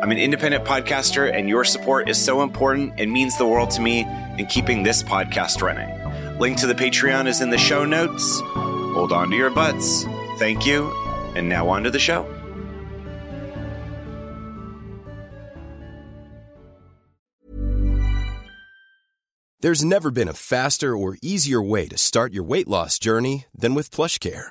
I'm an independent podcaster, and your support is so important and means the world to me in keeping this podcast running. Link to the Patreon is in the show notes. Hold on to your butts. Thank you. And now on to the show. There's never been a faster or easier way to start your weight loss journey than with PlushCare.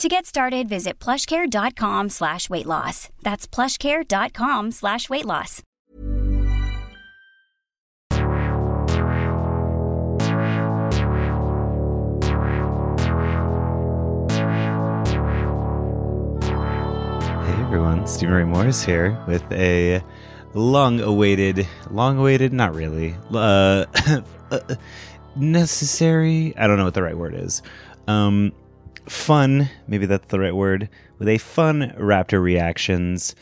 To get started, visit plushcare.com slash weight loss. That's plushcare.com slash weight loss. Hey everyone, Stephen Ray Morris here with a long-awaited, long-awaited, not really, uh, necessary. I don't know what the right word is. Um, fun, maybe that's the right word, with a fun Raptor reactions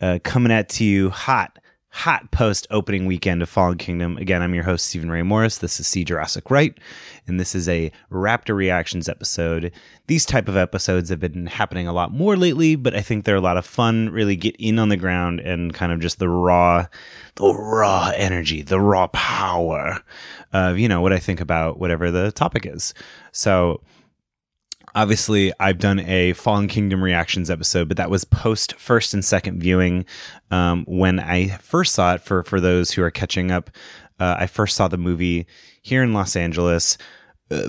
uh, coming at you hot, hot post opening weekend of Fallen Kingdom. Again, I'm your host, Stephen Ray Morris. This is See Jurassic Right, and this is a Raptor reactions episode. These type of episodes have been happening a lot more lately, but I think they're a lot of fun. Really get in on the ground and kind of just the raw, the raw energy, the raw power of, you know, what I think about whatever the topic is. So, obviously i've done a fallen kingdom reactions episode but that was post first and second viewing um, when i first saw it for for those who are catching up. Uh, i first saw the movie here in los angeles uh,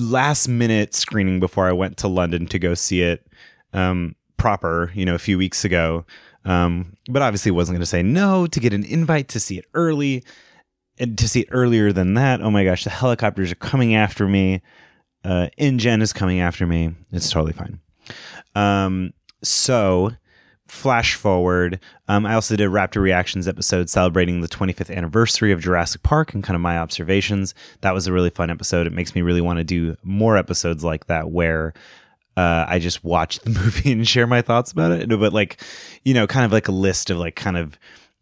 last minute screening before i went to london to go see it um, proper you know a few weeks ago. Um, but obviously wasn't going to say no to get an invite to see it early. And to see it earlier than that oh my gosh the helicopters are coming after me uh, InGen is coming after me. It's totally fine. Um, so, flash forward. Um, I also did a Raptor Reactions episode celebrating the 25th anniversary of Jurassic Park and kind of my observations. That was a really fun episode. It makes me really want to do more episodes like that where uh, I just watch the movie and share my thoughts about it. But like, you know, kind of like a list of like kind of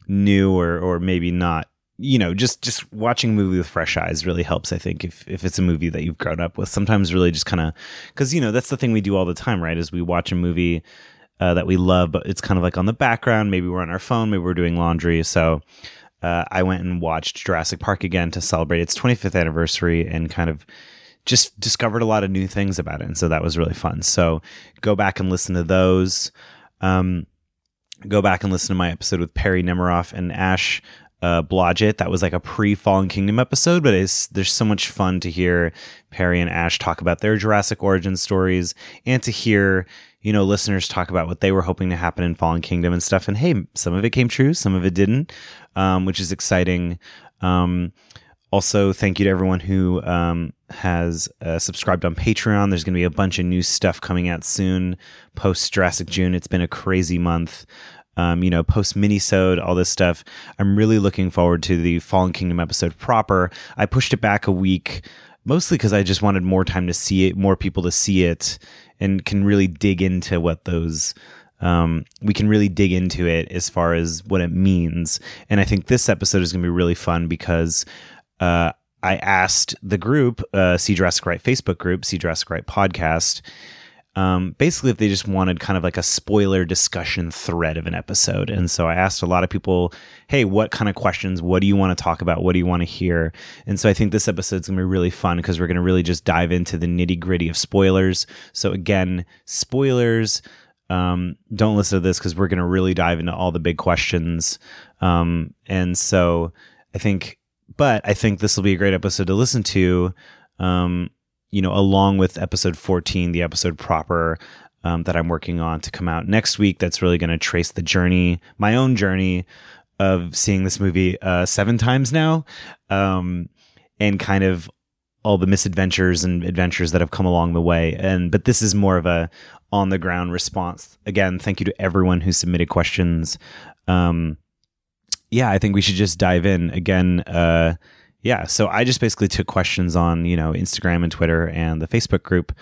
new or or maybe not you know, just just watching a movie with fresh eyes really helps. I think if if it's a movie that you've grown up with, sometimes really just kind of because you know that's the thing we do all the time, right? Is we watch a movie uh, that we love, but it's kind of like on the background. Maybe we're on our phone, maybe we're doing laundry. So uh, I went and watched Jurassic Park again to celebrate its 25th anniversary and kind of just discovered a lot of new things about it, and so that was really fun. So go back and listen to those. Um, go back and listen to my episode with Perry Nemiroff and Ash uh, Blodgett. That was like a pre Fallen Kingdom episode, but it's, there's so much fun to hear Perry and Ash talk about their Jurassic origin stories and to hear, you know, listeners talk about what they were hoping to happen in Fallen Kingdom and stuff. And hey, some of it came true, some of it didn't, um, which is exciting. Um, also, thank you to everyone who um, has uh, subscribed on Patreon. There's going to be a bunch of new stuff coming out soon post Jurassic June. It's been a crazy month. Um, you know, post minisode, all this stuff. I'm really looking forward to the Fallen Kingdom episode proper. I pushed it back a week, mostly because I just wanted more time to see it, more people to see it, and can really dig into what those. Um, we can really dig into it as far as what it means. And I think this episode is going to be really fun because uh, I asked the group, uh, See Jurassic Right Facebook group, See Jurassic Right podcast, um, basically if they just wanted kind of like a spoiler discussion thread of an episode. And so I asked a lot of people, hey, what kind of questions? What do you want to talk about? What do you want to hear? And so I think this episode's going to be really fun because we're going to really just dive into the nitty gritty of spoilers. So again, spoilers. Um, don't listen to this because we're going to really dive into all the big questions. Um, and so I think, but I think this will be a great episode to listen to. Um, you know, along with episode 14, the episode proper um, that I'm working on to come out next week, that's really going to trace the journey, my own journey of seeing this movie uh, seven times now, um, and kind of all the misadventures and adventures that have come along the way. And but this is more of a on the ground response. Again, thank you to everyone who submitted questions. Um, yeah, I think we should just dive in again. Uh, yeah, so I just basically took questions on you know Instagram and Twitter and the Facebook group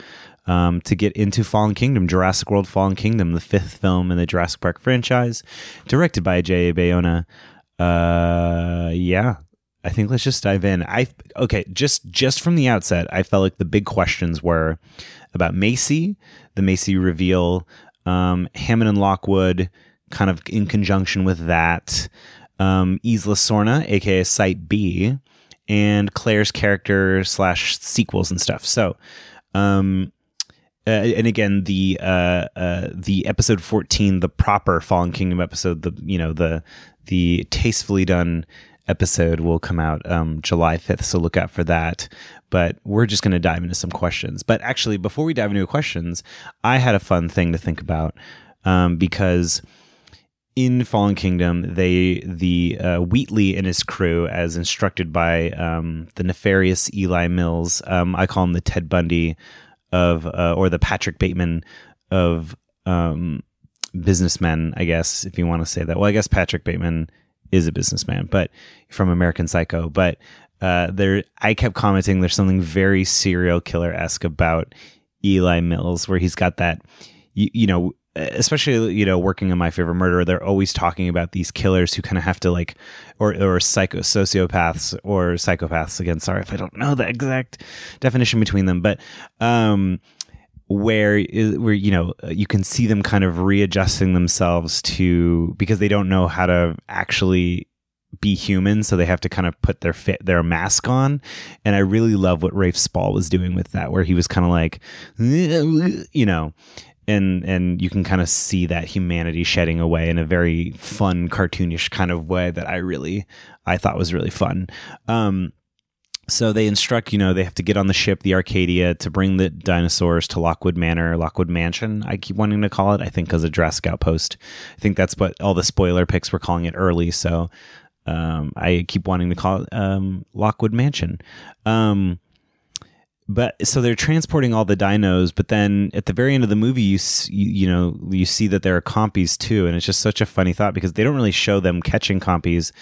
um, to get into Fallen Kingdom, Jurassic World: Fallen Kingdom, the fifth film in the Jurassic Park franchise, directed by J.A. Bayona. Uh, yeah, I think let's just dive in. I okay, just just from the outset, I felt like the big questions were about Macy, the Macy reveal, um, Hammond and Lockwood, kind of in conjunction with that, um, Isla Sorna, aka Site B, and Claire's character slash sequels and stuff. So, um, uh, and again, the uh, uh, the episode fourteen, the proper Fallen Kingdom episode, the you know the the tastefully done episode will come out um, July fifth. So look out for that. But we're just going to dive into some questions. But actually, before we dive into questions, I had a fun thing to think about um, because in Fallen Kingdom, they the uh, Wheatley and his crew, as instructed by um, the nefarious Eli Mills. Um, I call him the Ted Bundy of, uh, or the Patrick Bateman of um, businessmen. I guess if you want to say that. Well, I guess Patrick Bateman is a businessman, but from American Psycho. But uh, there, I kept commenting. There's something very serial killer esque about Eli Mills, where he's got that. You, you know, especially you know working on my favorite murder they're always talking about these killers who kind of have to like or or psycho sociopaths or psychopaths again sorry if i don't know the exact definition between them but um where where you know you can see them kind of readjusting themselves to because they don't know how to actually be human so they have to kind of put their fit their mask on and i really love what rafe spall was doing with that where he was kind of like you know and and you can kind of see that humanity shedding away in a very fun cartoonish kind of way that I really I thought was really fun. Um, so they instruct, you know, they have to get on the ship, the Arcadia, to bring the dinosaurs to Lockwood Manor, Lockwood Mansion. I keep wanting to call it. I think because of Jurassic Outpost. I think that's what all the spoiler picks were calling it early. So um, I keep wanting to call it um, Lockwood Mansion. Um, but so they're transporting all the dinos but then at the very end of the movie you, you know you see that there are compies too and it's just such a funny thought because they don't really show them catching compies.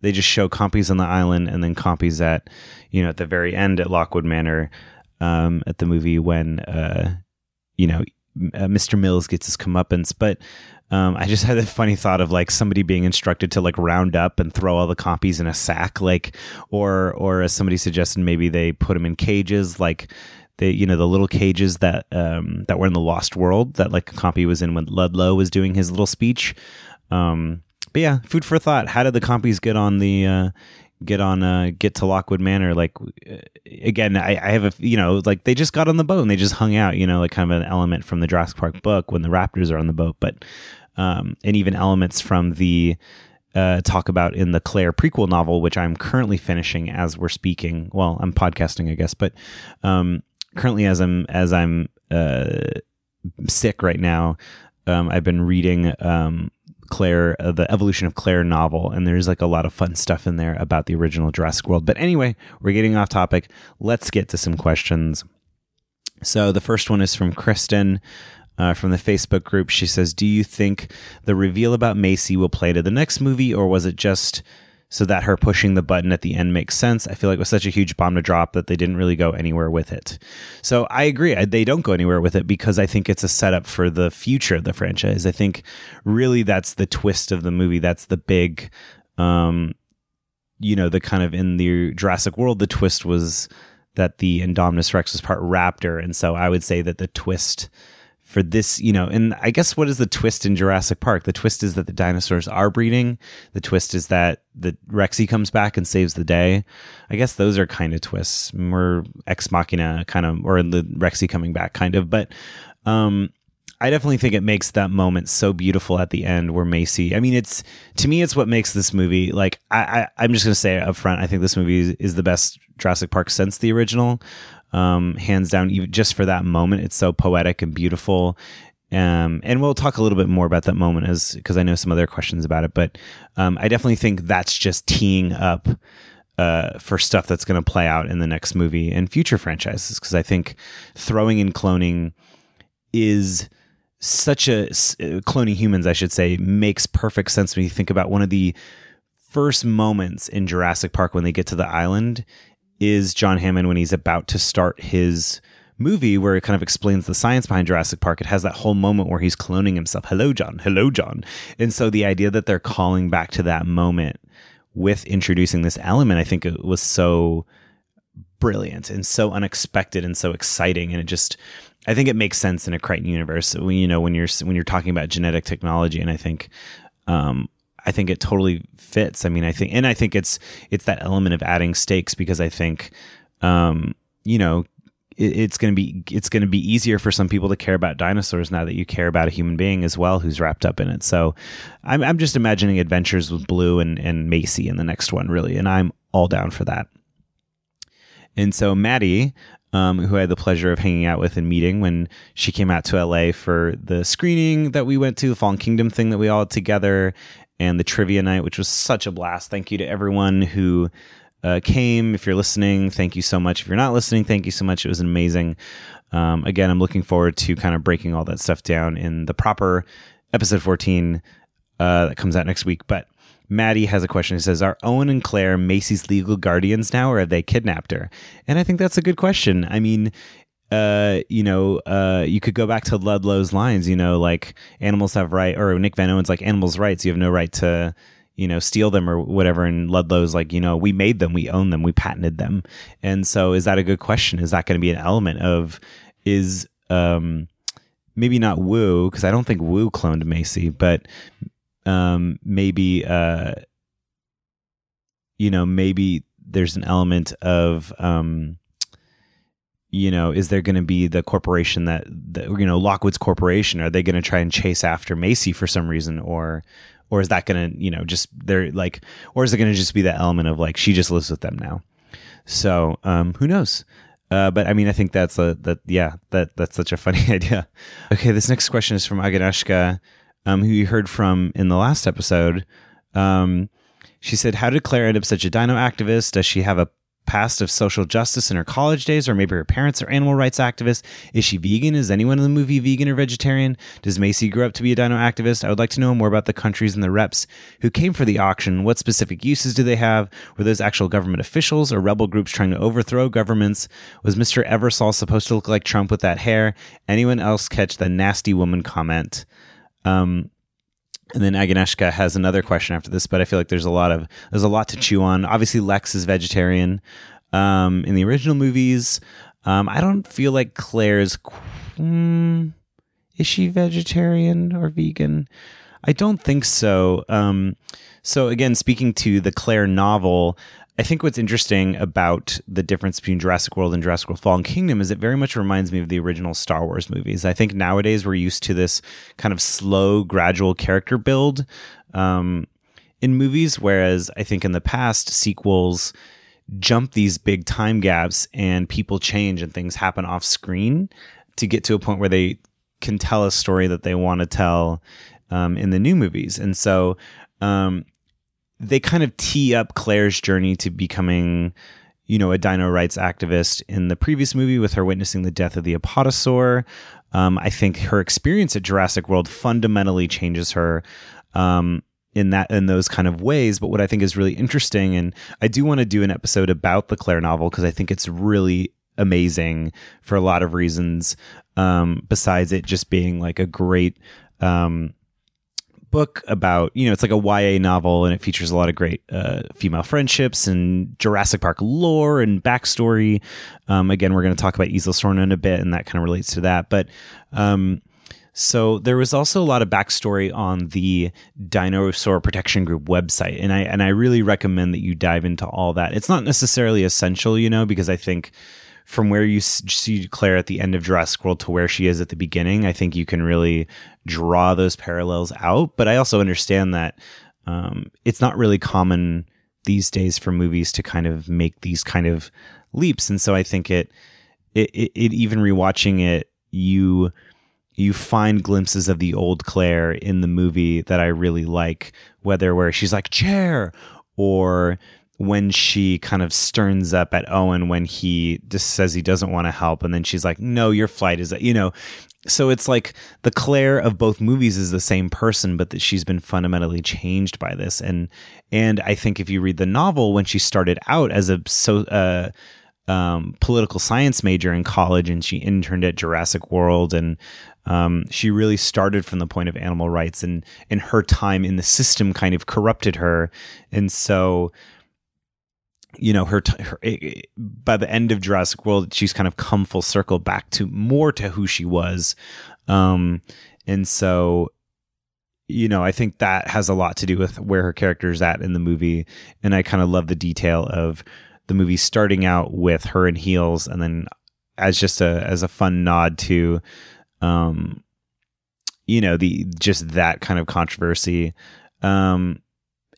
They just show compies on the island and then compies at you know at the very end at lockwood manor um, at the movie when uh, you know uh, mr mills gets his comeuppance. But um, I just had a funny thought of like somebody being instructed to like round up and throw all the compies in a sack, like, or or as somebody suggested, maybe they put them in cages, like the you know the little cages that um, that were in the Lost World that like a compy was in when Ludlow was doing his little speech. Um, but yeah, food for thought. How did the compies get on the uh, get on uh, get to Lockwood Manor? Like uh, again, I, I have a you know like they just got on the boat and they just hung out. You know, like kind of an element from the Jurassic Park book when the Raptors are on the boat, but um, and even elements from the uh, talk about in the Claire prequel novel, which I'm currently finishing as we're speaking. Well, I'm podcasting, I guess, but um, currently as I'm as I'm uh, sick right now, um, I've been reading um, Claire, uh, the evolution of Claire novel, and there's like a lot of fun stuff in there about the original Jurassic World. But anyway, we're getting off topic. Let's get to some questions. So the first one is from Kristen. uh, from the Facebook group. She says, "Do you think the reveal about Macy will play to the next movie, or was it just?" So that her pushing the button at the end makes sense. I feel like it was such a huge bomb to drop that they didn't really go anywhere with it. So I agree. They don't go anywhere with it because I think it's a setup for the future of the franchise. I think really that's the twist of the movie. That's the big, um, you know, the kind of in the Jurassic World, the twist was that the Indominus Rex was part raptor. And so I would say that the twist for this, you know, and I guess what is the twist in Jurassic Park? The twist is that the dinosaurs are breeding. The twist is that the Rexy comes back and saves the day. I guess those are kind of twists. More ex machina kind of, or the Rexy coming back kind of. But um, I definitely think it makes that moment so beautiful at the end where Macy. I mean, it's to me, it's what makes this movie like. I, I am just gonna say up front, I think this movie is, is the best Jurassic Park since the original um, hands down. Even just for that moment, it's so poetic and beautiful. Um, and we'll talk a little bit more about that moment as because I know some other questions about it. But um, I definitely think that's just teeing up uh, for stuff that's going to play out in the next movie and future franchises. Because I think throwing in cloning is such a uh, cloning humans, I should say, makes perfect sense when you think about one of the first moments in Jurassic Park when they get to the island is John Hammond when he's about to start his movie where it kind of explains the science behind Jurassic Park. It has that whole moment where he's cloning himself. Hello, John. Hello, John. And so the idea that they're calling back to that moment with introducing this element, I think it was so brilliant and so unexpected and so exciting. And it just, I think it makes sense in a Crichton universe. You know, when you're, when you're talking about genetic technology. And I think, um, I think it totally fits. I mean, I think, and I think it's it's that element of adding stakes because I think, um, you know, it, it's going to be it's going to be easier for some people to care about dinosaurs now that you care about a human being as well who's wrapped up in it. So, I'm I'm just imagining adventures with Blue and and Macy in the next one, really, and I'm all down for that. And so Maddie, um, who I had the pleasure of hanging out with and meeting when she came out to LA for the screening that we went to, the Fallen Kingdom thing that we all together, and the trivia night, which was such a blast. Thank you to everyone who uh, came. If you're listening, thank you so much. If you're not listening, thank you so much. It was amazing. Um, again, I'm looking forward to kind of breaking all that stuff down in the proper episode 14 uh, that comes out next week. But Maddie has a question. He says, Are Owen and Claire Macy's legal guardians now, or have they kidnapped her? And I think that's a good question. I mean, uh, you know, uh, you could go back to Ludlow's lines, you know, like animals have right, or Nick Van Owen's like animals' rights. You have no right to, you know, steal them or whatever. And Ludlow's like, you know, we made them, we own them, we patented them. And so, is that a good question? Is that going to be an element of, is, um, maybe not Wu, because I don't think Wu cloned Macy, but, um, maybe, uh, you know, maybe there's an element of, um, you know, is there going to be the corporation that, that, you know, Lockwood's corporation? Are they going to try and chase after Macy for some reason, or, or is that going to, you know, just they're like, or is it going to just be that element of like she just lives with them now? So, um, who knows? Uh, but I mean, I think that's a that yeah that that's such a funny idea. Okay, this next question is from Agnieszka, um, who you heard from in the last episode. Um, she said, "How did Claire end up such a dino activist? Does she have a past of social justice in her college days, or maybe her parents are animal rights activists. Is she vegan? Is anyone in the movie vegan or vegetarian? Does Macy grow up to be a dino activist? I would like to know more about the countries and the reps who came for the auction. What specific uses do they have? Were those actual government officials or rebel groups trying to overthrow governments? Was Mr. Eversole supposed to look like Trump with that hair? Anyone else catch the nasty woman comment? Um, and then Agnieszka has another question after this, but I feel like there's a lot of there's a lot to chew on. Obviously, Lex is vegetarian. Um, in the original movies, um, I don't feel like Claire's. Hmm, is she vegetarian or vegan? I don't think so. Um, so again, speaking to the Claire novel, I think what's interesting about the difference between Jurassic World and Jurassic World Fallen Kingdom is it very much reminds me of the original Star Wars movies. I think nowadays we're used to this kind of slow, gradual character build um, in movies, whereas I think in the past, sequels jump these big time gaps and people change and things happen off screen to get to a point where they can tell a story that they want to tell um, in the new movies. And so, um, they kind of tee up Claire's journey to becoming, you know, a dino rights activist in the previous movie with her witnessing the death of the apatosaur. Um, I think her experience at Jurassic World fundamentally changes her. Um, in that in those kind of ways but what i think is really interesting and i do want to do an episode about the claire novel because i think it's really amazing for a lot of reasons um, besides it just being like a great um, book about you know it's like a YA novel and it features a lot of great uh, female friendships and Jurassic Park lore and backstory. Um, again, we're going to talk about Isla Sorna in a bit, and that kind of relates to that. But um, so there was also a lot of backstory on the Dinosaur Protection Group website, and I and I really recommend that you dive into all that. It's not necessarily essential, you know, because I think from where you see Claire at the end of Jurassic World to where she is at the beginning, I think you can really draw those parallels out. But I also understand that um, it's not really common these days for movies to kind of make these kind of leaps, and so I think it, it, it, it even rewatching it, you you find glimpses of the old Claire in the movie that I really like, whether where she's like chair or when she kind of sterns up at Owen when he just says he doesn't want to help and then she's like no your flight is you know. So it's like the Claire of both movies is the same person but that she's been fundamentally changed by this and and I think if you read the novel when she started out as a so uh um, political science major in college and she interned at Jurassic World and um, she really started from the point of animal rights and and her time in the system kind of corrupted her. And so you know her, t- her, eh, eh, by the end of Jurassic World she's kind of come full circle back to more to who she was. Um and so you know I think that has a lot to do with where her character is at in the movie. And I kind of love the detail of the movie starting out with her in heels and then as just a as a fun nod to um you know the just that kind of controversy. Um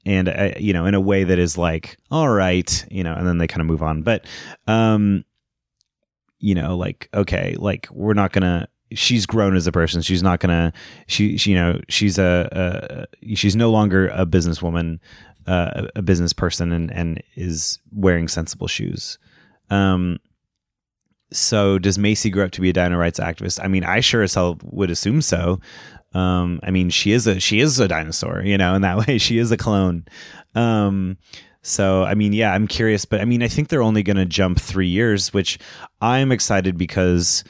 and uh, you know in a way that is like all right you know and then they kind of move on but um you know like okay like we're not gonna she's grown as a person she's not gonna she, she you know she's a, a she's no longer a businesswoman uh, a business person and and is wearing sensible shoes um so does Macy grow up to be a dino rights activist? I mean, I sure as hell would assume so. Um, I mean, she is a she is a dinosaur, you know, in that way she is a clone. Um, so I mean, yeah, I'm curious, but I mean, I think they're only going to jump three years, which I'm excited because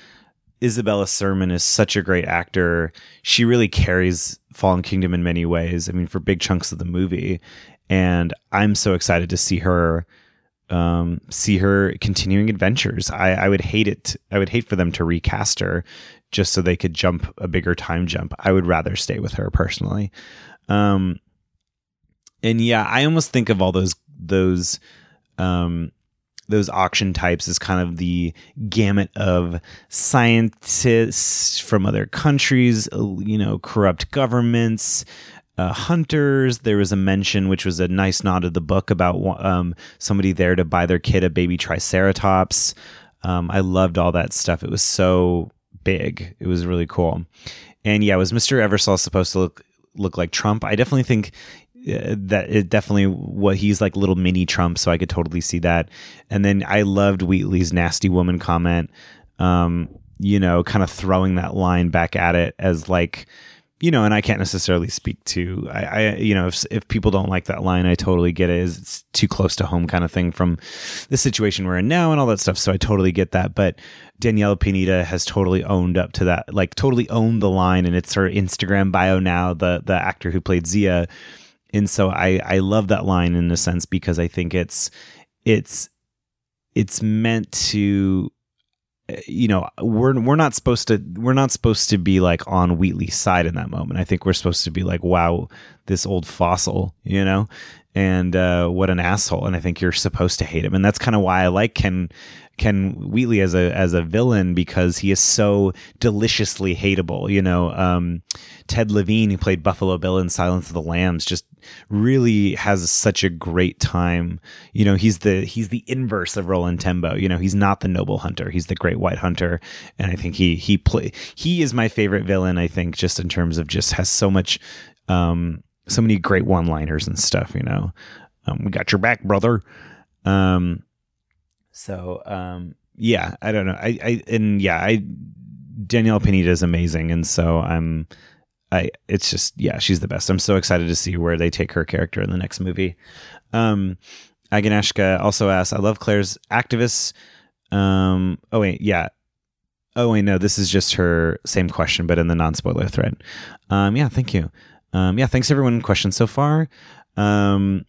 Isabella Sermon is such a great actor. She really carries Fallen Kingdom in many ways. I mean, for big chunks of the movie, and I'm so excited to see her um, see her continuing adventures. I, I would hate it. I would hate for them to recast her just so they could jump a bigger time jump. I would rather stay with her personally. Um, and yeah, I almost think of all those those um, those auction types as kind of the gamut of scientists from other countries, you know, corrupt governments, uh, hunters. There was a mention, which was a nice nod of the book, about um, somebody there to buy their kid a baby Triceratops. Um, I loved all that stuff. It was so big. It was really cool. And yeah, was Mr. Eversole supposed to look look like Trump? I definitely think uh, that it definitely what he's like little mini Trump, so I could totally see that. And then I loved Wheatley's nasty woman comment. Um, you know, kind of throwing that line back at it as like you know, and I can't necessarily speak to, I, I, you know, if, if people don't like that line, I totally get it. It's too close to home kind of thing from the situation we're in now and all that stuff. So I totally get that. But Daniella Pineda has totally owned up to that, like totally owned the line, and it's her Instagram bio now. The the actor who played Zia, and so I I love that line in a sense because I think it's it's it's meant to you know we're we're not supposed to we're not supposed to be like on Wheatley's side in that moment. I think we're supposed to be like, wow, this old fossil, you know, and uh, what an asshole. And I think you're supposed to hate him, and that's kind of why I like Ken Ken Wheatley as a as a villain because he is so deliciously hateable. You know, um, Ted Levine, who played Buffalo Bill in Silence of the Lambs, just really has such a great time. You know, he's the he's the inverse of Roland Tembo. You know, he's not the noble hunter; he's the great white hunter. And I think he he play he is my favorite villain. I think just in terms of just has so much, um, so many great one liners and stuff. You know, um, we got your back, brother. Um, So um, yeah, I don't know. I, I and yeah, I Danielle Pineda is amazing, and so I'm. I it's just yeah, she's the best. I'm so excited to see where they take her character in the next movie. Um, Agnieszka also asks, "I love Claire's activists." Um, oh wait, yeah. Oh wait, no, this is just her same question, but in the non-spoiler thread. Um, yeah, thank you. Um, yeah, thanks everyone. Questions so far. Um,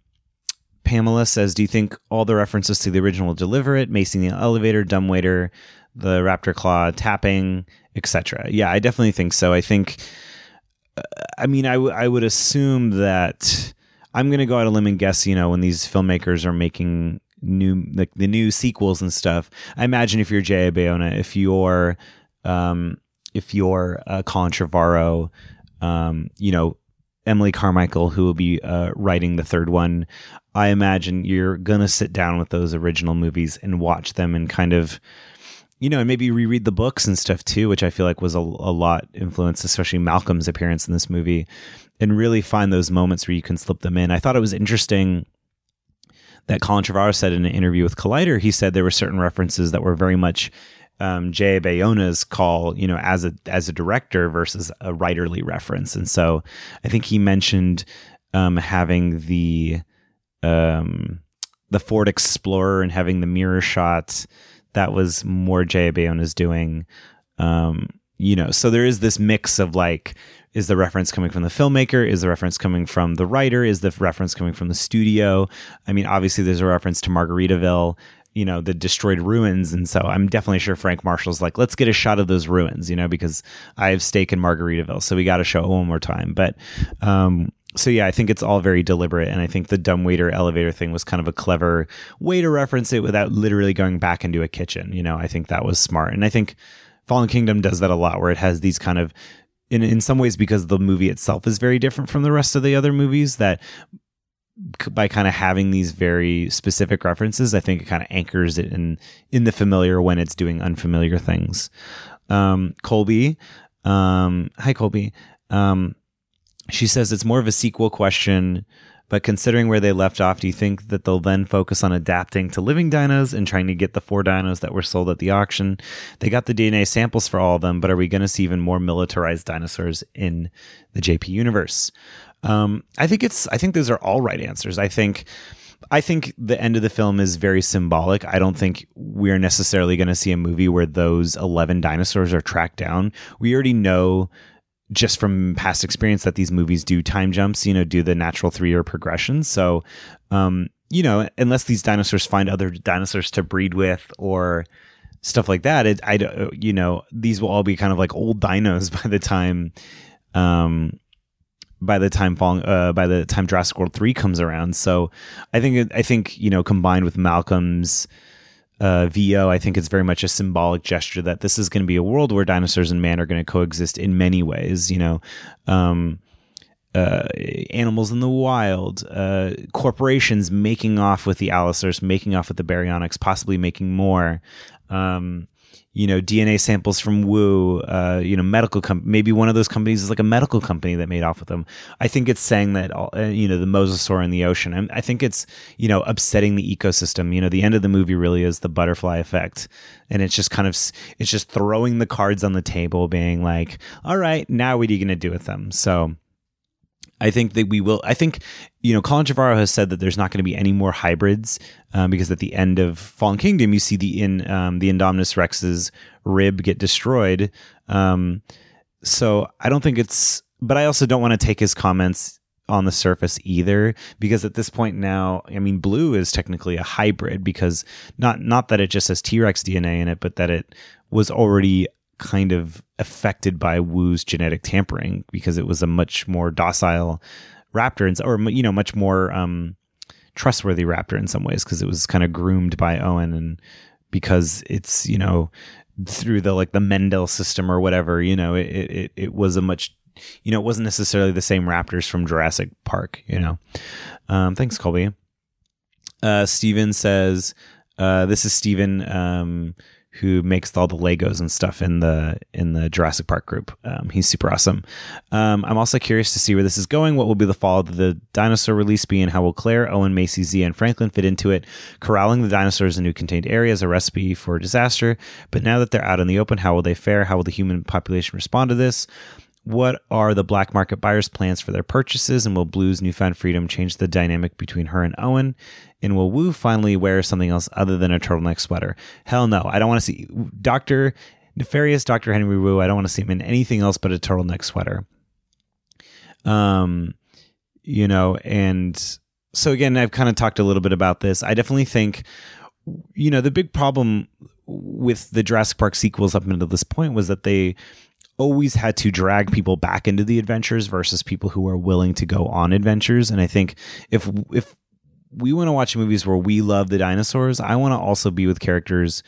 Pamela says, "Do you think all the references to the original deliver it? Macing the elevator, dumbwaiter, the raptor claw tapping, etc." Yeah, I definitely think so. I think. I mean, I, w- I would assume that I'm going to go out a limb and guess. You know, when these filmmakers are making new like the new sequels and stuff, I imagine if you're J.A. Bayona, if you're um, if you're uh, Colin Trevorrow, um, you know, Emily Carmichael, who will be uh, writing the third one, I imagine you're going to sit down with those original movies and watch them and kind of, you know, and maybe reread the books and stuff too, which I feel like was a, a lot influenced, especially Malcolm's appearance in this movie, and really find those moments where you can slip them in. I thought it was interesting that Colin Trevorrow said in an interview with Collider, he said there were certain references that were very much um, J. Bayona's call, you know, as a as a director versus a writerly reference, and so I think he mentioned um, having the um, the Ford Explorer and having the mirror shots. That was more J. Bayona's doing. Um, you know, so there is this mix of like, is the reference coming from the filmmaker? Is the reference coming from the writer? Is the reference coming from the studio? I mean, obviously, there's a reference to Margaritaville, you know, the destroyed ruins. And so I'm definitely sure Frank Marshall's like, let's get a shot of those ruins, you know, because I have stake in Margaritaville. So we got to show it one more time. But, um, so yeah, I think it's all very deliberate, and I think the dumbwaiter elevator thing was kind of a clever way to reference it without literally going back into a kitchen. You know, I think that was smart, and I think Fallen Kingdom does that a lot, where it has these kind of, in in some ways, because the movie itself is very different from the rest of the other movies, that by kind of having these very specific references, I think it kind of anchors it in in the familiar when it's doing unfamiliar things. Um, Colby, um, hi Colby. Um, she says it's more of a sequel question, but considering where they left off, do you think that they'll then focus on adapting to living dinos and trying to get the four dinos that were sold at the auction? They got the DNA samples for all of them, but are we going to see even more militarized dinosaurs in the JP universe? Um, I think it's. I think those are all right answers. I think. I think the end of the film is very symbolic. I don't think we're necessarily going to see a movie where those 11 dinosaurs are tracked down. We already know just from past experience that these movies do time jumps, you know, do the natural three year progression. So, um, you know, unless these dinosaurs find other dinosaurs to breed with or stuff like that, it, I, you know, these will all be kind of like old dinos by the time, um, by the time falling, uh, by the time Jurassic World three comes around. So, I think I think you know, combined with Malcolm's uh, VO, I think it's very much a symbolic gesture that this is going to be a world where dinosaurs and man are going to coexist in many ways. You know, um, uh, animals in the wild, uh, corporations making off with the Allosaurus, making off with the baryonyx, possibly making more. Um, you know, DNA samples from Wu, uh, you know, medical com- maybe one of those companies is like a medical company that made off with them. I think it's saying that, all, uh, you know, the mosasaur in the ocean. I, I think it's, you know, upsetting the ecosystem. You know, the end of the movie really is the butterfly effect. And it's just kind of, it's just throwing the cards on the table, being like, all right, now what are you going to do with them? So, I think that we will. I think you know, Colin Trevorrow has said that there's not going to be any more hybrids um, because at the end of Fallen Kingdom, you see the in um, the Indominus Rex's rib get destroyed. Um, so I don't think it's. But I also don't want to take his comments on the surface either because at this point now i mean blue is technically a hybrid because not not that it just has t-rex dna in it but that it was already kind of affected by Wu's genetic tampering because it was a much more docile raptor and or you know much more um, trustworthy raptor in some ways because it was kind of groomed by Owen and because it's you know through the like the Mendel system or whatever you know it it, it was a much you know it wasn't necessarily the same raptors from Jurassic Park you know. Um, thanks Colby. Uh, Steven says uh, this is Steven um, who makes all the Legos and stuff in the in the Jurassic Park group. Um, he's super awesome. Um, I'm also curious to see where this is going. What will be the fall of the dinosaur release be, and how will Claire, Owen, Macy, Z, and Franklin fit into it? Corralling the dinosaurs in new contained areas a recipe for disaster. But now that they're out in the open, how will they fare? How will the human population respond to this? What are the black market buyers' plans for their purchases? And will Blue's newfound freedom change the dynamic between her and Owen? And will Wu finally wear something else other than a turtleneck sweater? Hell no. I don't want to see Dr. Nefarious Dr. Henry Wu. I don't want to see him in anything else but a turtleneck sweater. Um, you know, and so again, I've kind of talked a little bit about this. I definitely think, you know, the big problem with the Jurassic Park sequels up until this point was that they always had to drag people back into the adventures versus people who are willing to go on adventures. And I think if if we want to watch movies where we love the dinosaurs, I want to also be with characters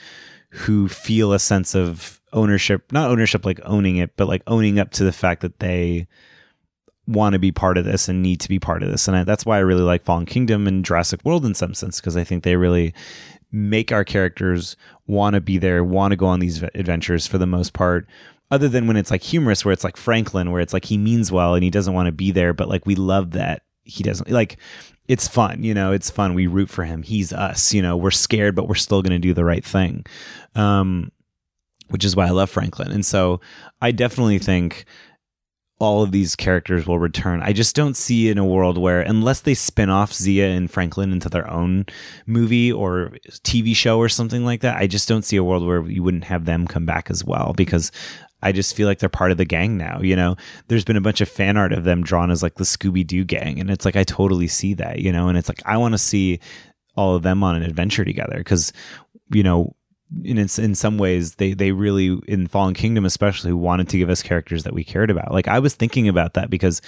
who feel a sense of ownership, not ownership like owning it, but like owning up to the fact that they want to be part of this and need to be part of this. And I, that's why I really like Fallen Kingdom and Jurassic World in some sense, because I think they really make our characters want to be there, want to go on these adventures for the most part, other than when it's like humorous where it's like Franklin where it's like he means well and he doesn't want to be there but like we love that he doesn't like it's fun you know it's fun. We root for him. He's us you know we're scared but we're still going to do the right thing um which is why I love Franklin. And so I definitely think all of these characters will return. I just don't see in a world where, unless they spin off Zia and Franklin into their own movie or TV show or something like that, I just don't see a world where you wouldn't have them come back as well because I just feel like they're part of the gang now. You know, there's been a bunch of fan art of them drawn as like the Scooby Doo gang, and it's like I totally see that. You know, and it's like I want to see all of them on an adventure together because you know. In, in some ways, they they really in Fallen Kingdom, especially, wanted to give us characters that we cared about. Like I was thinking about that because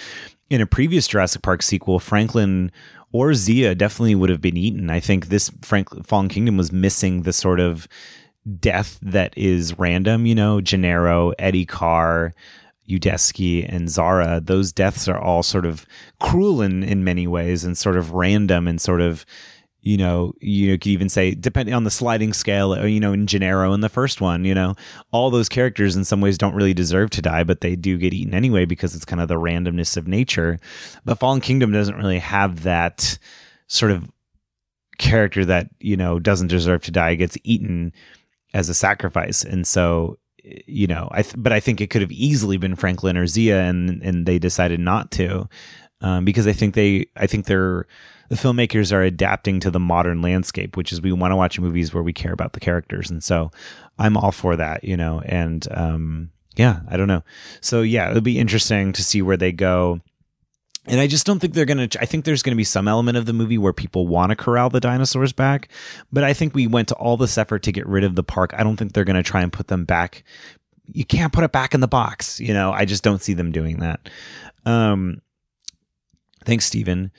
in a previous Jurassic Park sequel, Franklin or Zia definitely would have been eaten. I think this Frank Fallen Kingdom was missing the sort of death that is random, you know, Gennaro, Eddie Carr, Udesky, and Zara, those deaths are all sort of cruel in, in many ways and sort of random and sort of, you know, you could even say, depending on the sliding scale, uh, you know, in Gennaro in the first one, you know, all those characters in some ways don't really deserve to die, but they do get eaten anyway because it's kind of the randomness of nature. But Fallen Kingdom doesn't really have that sort of character that, you know, doesn't deserve to die, gets eaten as a sacrifice. And so, you know, I th- but I think it could have easily been Franklin or Zia, and and they decided not to um, because I think they I think they're the filmmakers are adapting to the modern landscape, which is we want to watch movies where we care about the characters, and so I'm all for that, you know, and um, yeah, I don't know. So yeah, it'll be interesting to see where they go and I just don't think they're going to. I think there's going to be some element of the movie where people want to corral the dinosaurs back. But I think we went to all this effort to get rid of the park. I don't think they're going to try and put them back. You can't put it back in the box. You know, I just don't see them doing that. Um, thanks, Stephen.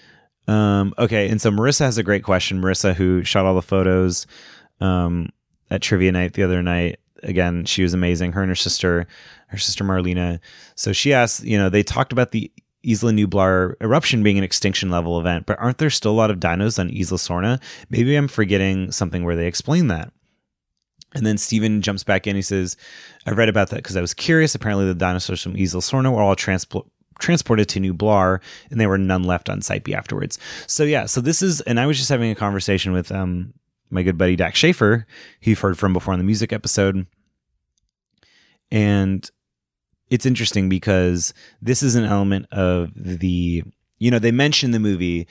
Um, okay. And so Marissa has a great question. Marissa, who shot all the photos um, at trivia night the other night. Again, she was amazing. Her and her sister, her sister Marlena. So she asked, you know, they talked about the Isla Nublar eruption being an extinction level event, but aren't there still a lot of dinos on Isla Sorna? Maybe I'm forgetting something where they explain that. And then Steven jumps back in. He says, I read about that because I was curious. Apparently, the dinosaurs from Isla Sorna were all transport transported to Nublar, and there were none left on B afterwards. So yeah, so this is, and I was just having a conversation with um my good buddy Dax Schaefer, who you've heard from before on the music episode, and it's interesting because this is an element of the you know they mention the movie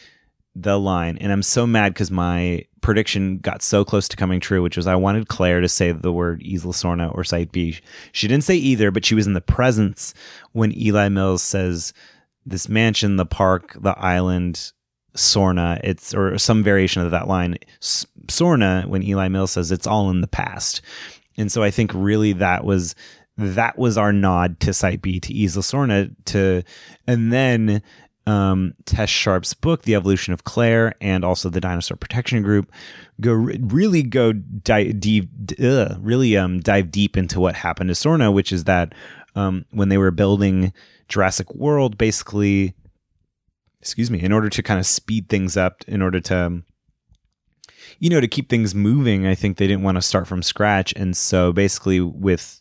the line and i'm so mad because my prediction got so close to coming true which was i wanted claire to say the word isla sorna or site b she didn't say either but she was in the presence when eli mills says this mansion the park the island sorna it's or some variation of that line sorna when eli mills says it's all in the past. And so i think really that was that was our nod to Site B to Isla Sorna to, and then um, Tess Sharpe's book, The Evolution of Claire, and also the Dinosaur Protection Group, go really go dive deep, uh, really um, dive deep into what happened to Sorna, which is that um, when they were building Jurassic World, basically, excuse me, in order to kind of speed things up, in order to you know, to keep things moving, I think they didn't want to start from scratch. And so basically, with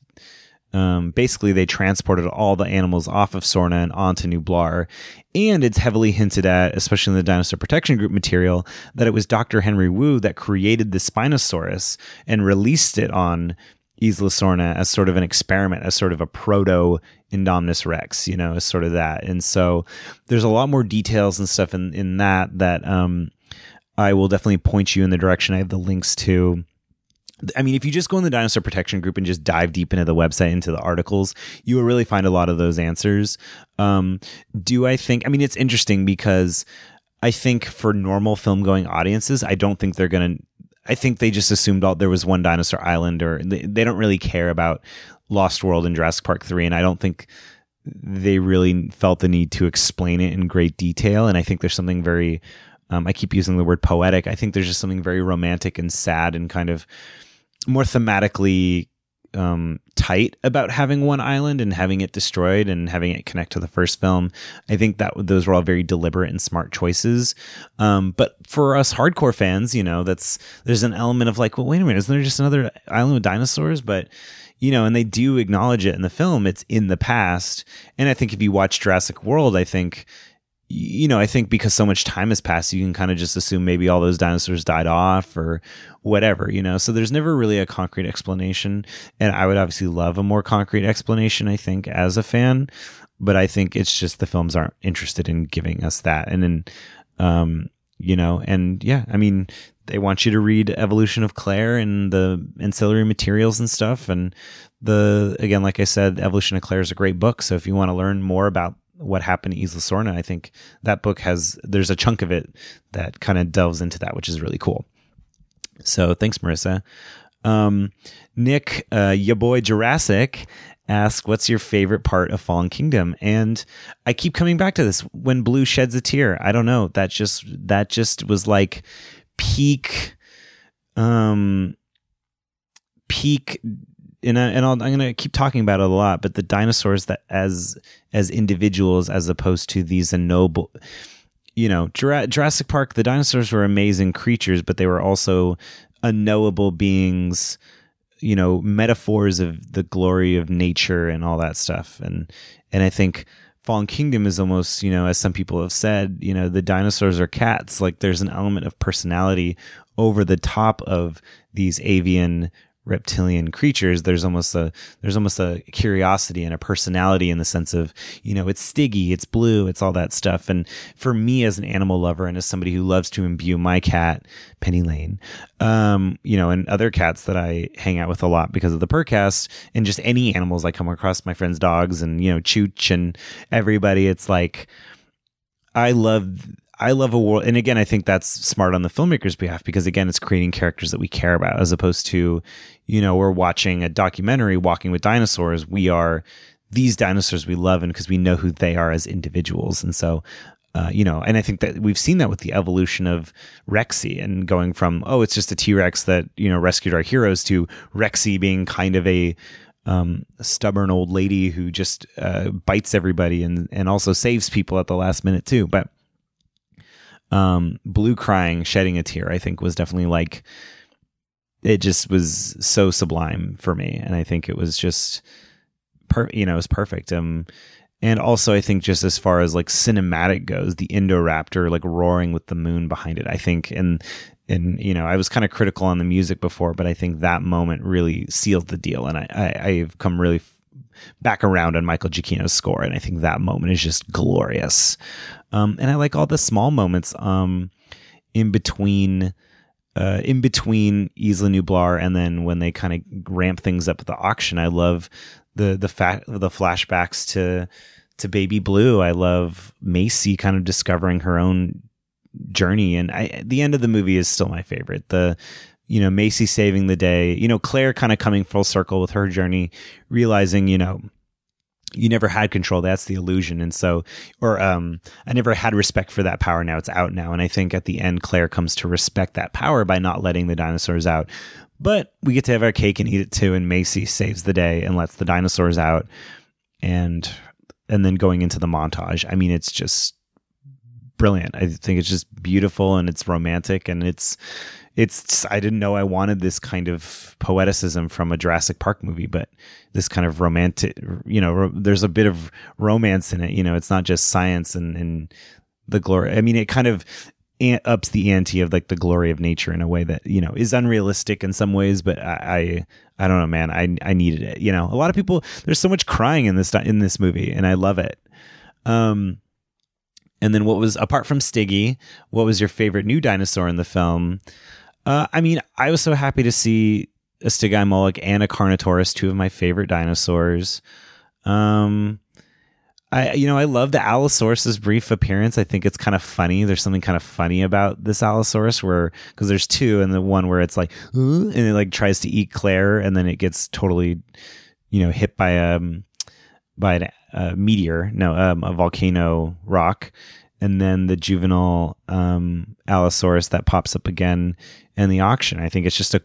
um, basically, they transported all the animals off of Sorna and onto Nublar. And it's heavily hinted at, especially in the Dinosaur Protection Group material, that it was Dr. Henry Wu that created the Spinosaurus and released it on Isla Sorna as sort of an experiment, as sort of a proto Indominus Rex, you know, as sort of that. And so there's a lot more details and stuff in, in that that um, I will definitely point you in the direction. I have the links to. I mean, if you just go in the dinosaur protection group and just dive deep into the website, into the articles, you will really find a lot of those answers. Um, do I think, I mean, it's interesting because I think for normal film going audiences, I don't think they're going to, I think they just assumed all there was one dinosaur island or they, they don't really care about Lost World and Jurassic Park 3. And I don't think they really felt the need to explain it in great detail. And I think there's something very, um, I keep using the word poetic. I think there's just something very romantic and sad and kind of more thematically um, tight about having one island and having it destroyed and having it connect to the first film. I think that those were all very deliberate and smart choices. Um, but for us hardcore fans, you know, that's there's an element of like, well, wait a minute, isn't there just another island with dinosaurs? But you know, and they do acknowledge it in the film. It's in the past, and I think if you watch Jurassic World, I think you know, I think because so much time has passed, you can kind of just assume maybe all those dinosaurs died off or whatever, you know. So there's never really a concrete explanation. And I would obviously love a more concrete explanation, I think, as a fan. But I think it's just the films aren't interested in giving us that. And then, um, you know, and yeah, I mean, they want you to read Evolution of Claire and the ancillary materials and stuff. And the, again, like I said, Evolution of Claire is a great book. So if you want to learn more about what happened to Isla Sorna. I think that book has there's a chunk of it that kind of delves into that, which is really cool. So thanks, Marissa. Um, Nick, uh, your boy Jurassic asked, "What's your favorite part of Fallen Kingdom?" And I keep coming back to this. When Blue sheds a tear, I don't know. That just that just was like peak, um, peak and I, and i am going to keep talking about it a lot, but the dinosaurs that as as individuals, as opposed to these noble, you know, Jurassic Park, the dinosaurs were amazing creatures, but they were also unknowable beings, you know, metaphors of the glory of nature and all that stuff, and and I think Fallen Kingdom is almost, you know, as some people have said, you know, the dinosaurs are cats. Like there's an element of personality over the top of these avian reptilian creatures there's almost a there's almost a curiosity and a personality in the sense of you know it's stiggy it's blue it's all that stuff. And for me as an animal lover and as somebody who loves to imbue my cat penny lane um you know and other cats that i hang out with a lot because of the percast and just any animals i come across my friends dogs and you know chooch and everybody it's like I love I love a world, and again, I think that's smart on the filmmaker's behalf because again, it's creating characters that we care about, as opposed to, you know, we're watching a documentary, Walking with Dinosaurs. We are these dinosaurs we love, and because we know who they are as individuals, and so. Uh, you know, and I think that we've seen that with the evolution of Rexy and going from, oh, it's just a T Rex that, you know, rescued our heroes to Rexy being kind of a um, stubborn old lady who just uh, bites everybody and, and also saves people at the last minute too. But um, Blue crying, shedding a tear, I think was definitely like it just was so sublime for me, and I think it was just per you know it was perfect. Um, and also I think just as far as like cinematic goes, the Indoraptor like roaring with the moon behind it, I think and and you know I was kind of critical on the music before, but I think that moment really sealed the deal, and I, I I've come really back around on Michael Giacchino's score, and I think that moment is just glorious. Um, and I like all the small moments um, in between. Uh, in between Isla Nublar and then when they kind of ramp things up at the auction, I love the the fact of the flashbacks to to Baby Blue. I love Macy kind of discovering her own journey, and I, the end of the movie is still my favorite. The you know Macy saving the day, you know Claire kind of coming full circle with her journey, realizing you know you never had control that's the illusion and so or um i never had respect for that power now it's out now and i think at the end claire comes to respect that power by not letting the dinosaurs out but we get to have our cake and eat it too and macy saves the day and lets the dinosaurs out and and then going into the montage i mean it's just brilliant. I think it's just beautiful and it's romantic and it's it's I didn't know I wanted this kind of poeticism from a Jurassic Park movie, but this kind of romantic, you know, ro- there's a bit of romance in it. You know, it's not just science and and the glory. I mean, it kind of ups the ante of like the glory of nature in a way that you know is unrealistic in some ways but I, I i don't know man i i needed it you know a lot of people there's so much crying in this in this movie and i love it um and then what was apart from Stiggy, what was your favorite new dinosaur in the film? Uh, I mean, I was so happy to see a Stygimoloch and a Carnotaurus, two of my favorite dinosaurs. Um, I you know I love the Allosaurus's brief appearance. I think it's kind of funny. There's something kind of funny about this Allosaurus where because there's two, and the one where it's like and it like tries to eat Claire, and then it gets totally you know hit by a um, by an a meteor, no, um, a volcano rock, and then the juvenile um, Allosaurus that pops up again in the auction. I think it's just a.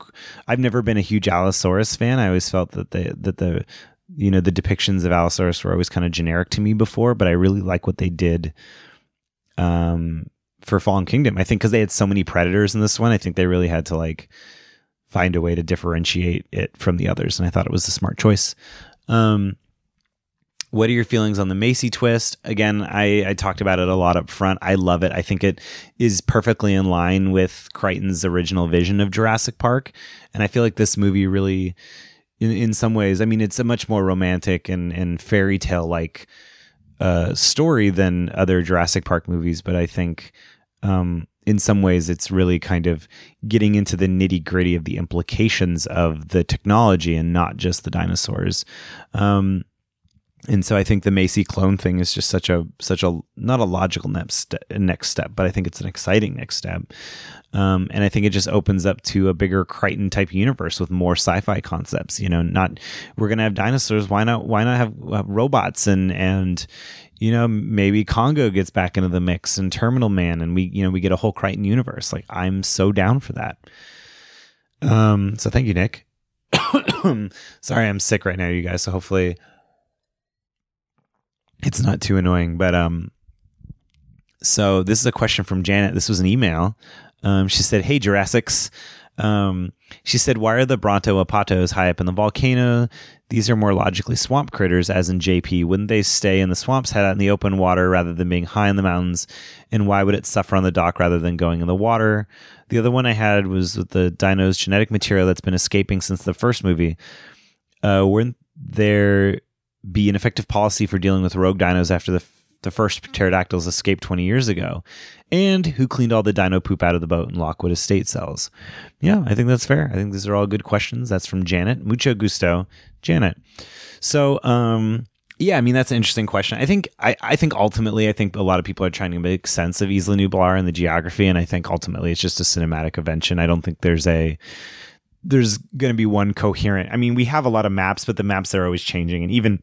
I've never been a huge Allosaurus fan. I always felt that the that the you know the depictions of Allosaurus were always kind of generic to me before, but I really like what they did. Um, for Fallen Kingdom, I think because they had so many predators in this one, I think they really had to like find a way to differentiate it from the others, and I thought it was a smart choice. Um, what are your feelings on the Macy twist? Again, I, I talked about it a lot up front. I love it. I think it is perfectly in line with Crichton's original vision of Jurassic Park. And I feel like this movie really, in, in some ways, I mean, it's a much more romantic and, and fairy tale like uh, story than other Jurassic Park movies. But I think um, in some ways, it's really kind of getting into the nitty gritty of the implications of the technology and not just the dinosaurs. Um, and so I think the Macy clone thing is just such a such a not a logical next step, next step, but I think it's an exciting next step. Um, and I think it just opens up to a bigger Crichton type universe with more sci-fi concepts. You know, not we're gonna have dinosaurs. Why not? Why not have, have robots and and you know maybe Congo gets back into the mix and Terminal Man, and we you know we get a whole Crichton universe. Like I'm so down for that. Um, so thank you, Nick. Sorry, I'm sick right now, you guys. So hopefully it's not too annoying. But um, so this is a question from Janet. This was an email. Um, she said, "Hey Jurassics." Um, she said, "Why are the Brontoapatos high up in the volcano? These are more logically swamp critters, as in JP. Wouldn't they stay in the swamps, head out in the open water rather than being high in the mountains? And why would it suffer on the dock rather than going in the water?" The other one I had was with the dino's genetic material that's been escaping since the first movie. Uh, weren't there be an effective policy for dealing with rogue dinos after the, the first pterodactyls escaped 20 years ago? And who cleaned all the dino poop out of the boat in Lockwood Estate cells? Yeah, I think that's fair. I think these are all good questions. That's from Janet. Mucho gusto, Janet. So, um, yeah, I mean that's an interesting question. I think I, I think ultimately I think a lot of people are trying to make sense of Isla Nublar and the geography, and I think ultimately it's just a cinematic invention. I don't think there's a there's going to be one coherent. I mean, we have a lot of maps, but the maps are always changing, and even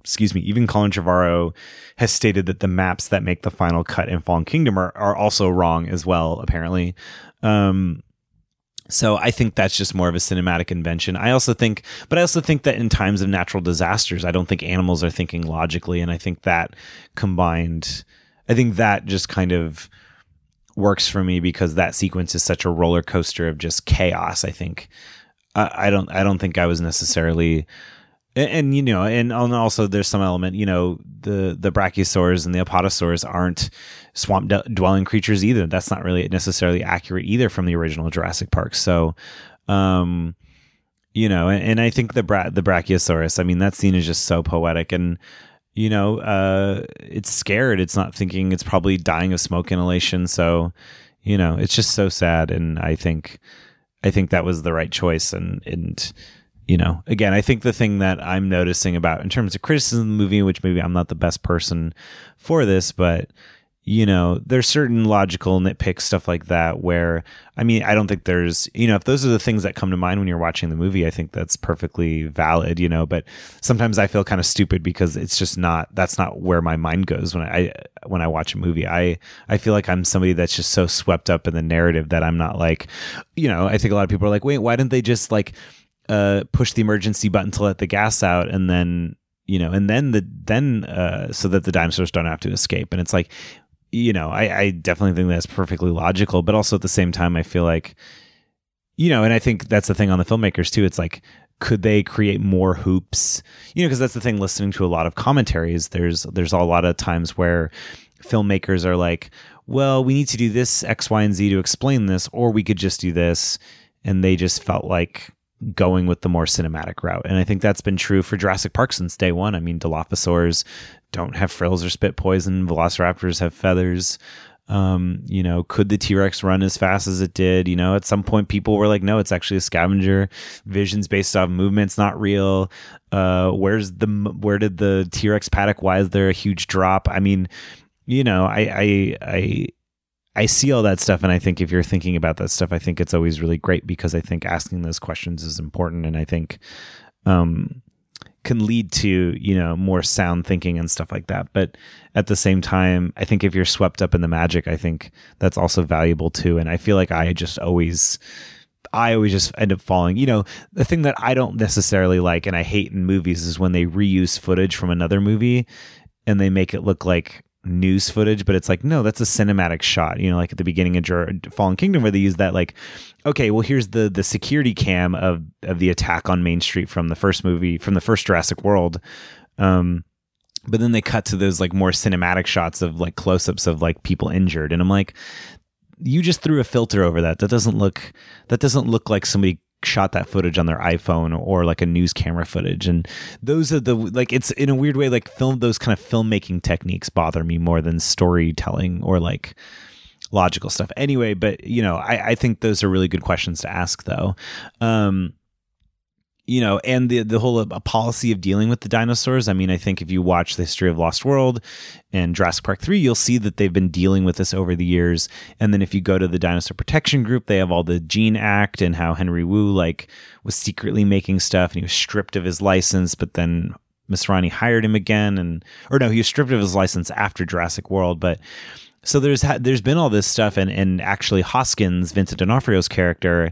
excuse me, even Colin Trevorrow has stated that the maps that make the final cut in Fallen Kingdom are, are also wrong as well, apparently. Um, so I think that's just more of a cinematic invention. I also think, but I also think that in times of natural disasters, I don't think animals are thinking logically. And I think that combined, I think that just kind of works for me because that sequence is such a roller coaster of just chaos. I think, I, I don't, I don't think I was necessarily, and, and, you know, and also there's some element, you know, the the brachiosaurs and the apatosaurs aren't swamp dwelling creatures either. That's not really necessarily accurate either from the original Jurassic Park. So, um, you know, and, and I think the bra- the brachiosaurus. I mean, that scene is just so poetic, and you know, uh, it's scared. It's not thinking. It's probably dying of smoke inhalation. So, you know, it's just so sad. And I think, I think that was the right choice. And and you know, again, I think the thing that I'm noticing about in terms of criticism of the movie, which maybe I'm not the best person for this, but you know, there's certain logical nitpick stuff like that where I mean, I don't think there's, you know, if those are the things that come to mind when you're watching the movie, I think that's perfectly valid, you know, but sometimes I feel kind of stupid because it's just not that's not where my mind goes when I when I watch a movie. I I feel like I'm somebody that's just so swept up in the narrative that I'm not like, you know, I think a lot of people are like, "Wait, why didn't they just like uh, push the emergency button to let the gas out, and then you know, and then the then uh, so that the dinosaurs don't have to escape. And it's like you know, I, I definitely think that's perfectly logical, but also at the same time, I feel like, you know, and I think that's the thing on the filmmakers too. It's like, could they create more hoops? You know, because that's the thing. Listening to a lot of commentaries, there's there's a lot of times where filmmakers are like, well, we need to do this X, Y, and Z to explain this, or we could just do this, and they just felt like going with the more cinematic route. And I think that's been true for Jurassic Park since day one. I mean, Dilophosaurs don't have frills or spit poison. Velociraptors have feathers. Um, you know, could the T Rex run as fast as it did? You know, at some point people were like, no, it's actually a scavenger. Vision's based off movements, not real. Uh, where's the, where did the T Rex paddock? Why is there a huge drop? I mean, you know, I, I, I, I see all that stuff, and I think if you're thinking about that stuff, I think it's always really great because I think asking those questions is important, and I think um, can lead to you know more sound thinking and stuff like that. But at the same time, I think if you're swept up in the magic, I think that's also valuable too. And I feel like I just always. I always just end up falling. You know, the thing that I don't necessarily like and I hate in movies is when they reuse footage from another movie and they make it look like news footage, but it's like, no, that's a cinematic shot. You know, like at the beginning of Jur- Fallen Kingdom, where they use that, like, okay, well, here's the the security cam of of the attack on Main Street from the first movie, from the first Jurassic World. Um, but then they cut to those like more cinematic shots of like close ups of like people injured, and I'm like, you just threw a filter over that. That doesn't look that doesn't look like somebody shot that footage on their iPhone or like a news camera footage. And those are the like it's in a weird way like film those kind of filmmaking techniques bother me more than storytelling or like logical stuff. Anyway, but you know, I, I think those are really good questions to ask though. Um you know, and the the whole uh, policy of dealing with the dinosaurs. I mean, I think if you watch the history of Lost World and Jurassic Park three, you'll see that they've been dealing with this over the years. And then if you go to the Dinosaur Protection Group, they have all the Gene Act and how Henry Wu like was secretly making stuff and he was stripped of his license, but then Masrani hired him again, and or no, he was stripped of his license after Jurassic World, but. So there's there's been all this stuff, and and actually Hoskins, Vincent D'Onofrio's character,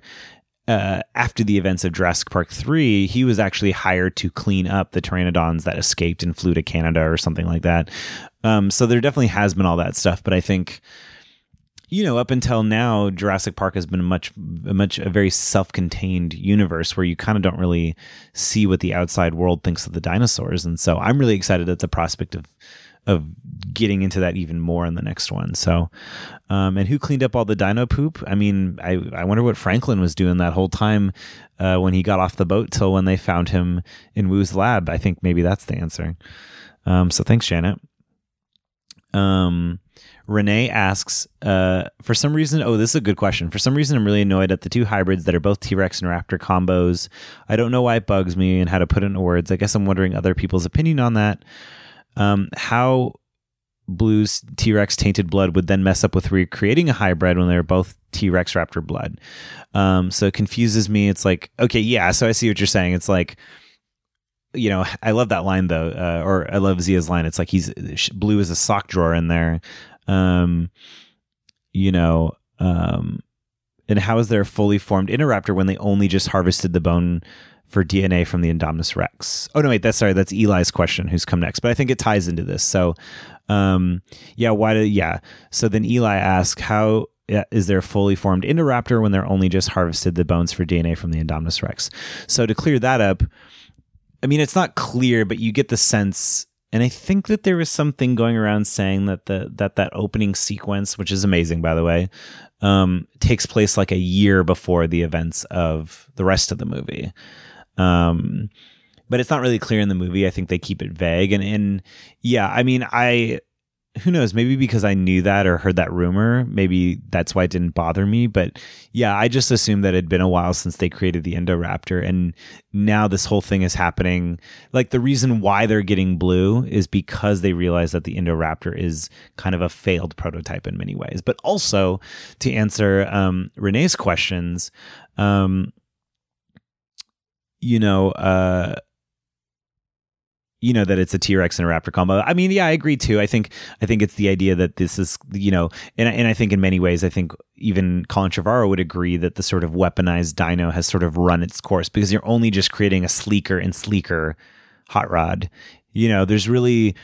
uh, after the events of Jurassic Park 3, he was actually hired to clean up the pteranodons that escaped and flew to Canada or something like that. Um, so there definitely has been all that stuff, but I think you know, up until now, Jurassic Park has been a much, a much, a very self-contained universe where you kind of don't really see what the outside world thinks of the dinosaurs, and so I'm really excited at the prospect of of getting into that even more in the next one. So, um, and who cleaned up all the dino poop? I mean, I, I wonder what Franklin was doing that whole time uh, when he got off the boat till when they found him in Wu's lab. I think maybe that's the answer. Um, so thanks, Janet. Um, Renee asks, uh, for some reason, oh, this is a good question. For some reason, I'm really annoyed at the two hybrids that are both T Rex and Raptor combos. I don't know why it bugs me and how to put it into words. I guess I'm wondering other people's opinion on that um, how Blue's T Rex tainted blood would then mess up with recreating a hybrid when they're both T Rex raptor blood. Um, so it confuses me. It's like, okay, yeah, so I see what you're saying. It's like, you know, I love that line though, uh, or I love Zia's line. It's like he's blue is a sock drawer in there. Um, you know, um, and how is there a fully formed Indoraptor when they only just harvested the bone for DNA from the Indominus Rex. Oh no, wait, that's sorry, that's Eli's question. Who's come next? But I think it ties into this. So, um, yeah, why do yeah? So then Eli asks, how is there a fully formed Indoraptor when they're only just harvested the bones for DNA from the Indominus Rex? So to clear that up, I mean, it's not clear, but you get the sense. And I think that there was something going around saying that the that that opening sequence, which is amazing by the way, um, takes place like a year before the events of the rest of the movie. Um, but it's not really clear in the movie. I think they keep it vague. And, and yeah, I mean, I, who knows, maybe because I knew that or heard that rumor, maybe that's why it didn't bother me. But yeah, I just assumed that it'd been a while since they created the Indoraptor. And now this whole thing is happening. Like the reason why they're getting blue is because they realize that the Indoraptor is kind of a failed prototype in many ways. But also to answer um, Renee's questions, um, you know, uh, you know that it's a T-Rex and a Raptor combo. I mean, yeah, I agree too. I think I think it's the idea that this is, you know, and and I think in many ways, I think even Colin Trevorrow would agree that the sort of weaponized Dino has sort of run its course because you're only just creating a sleeker and sleeker hot rod. You know, there's really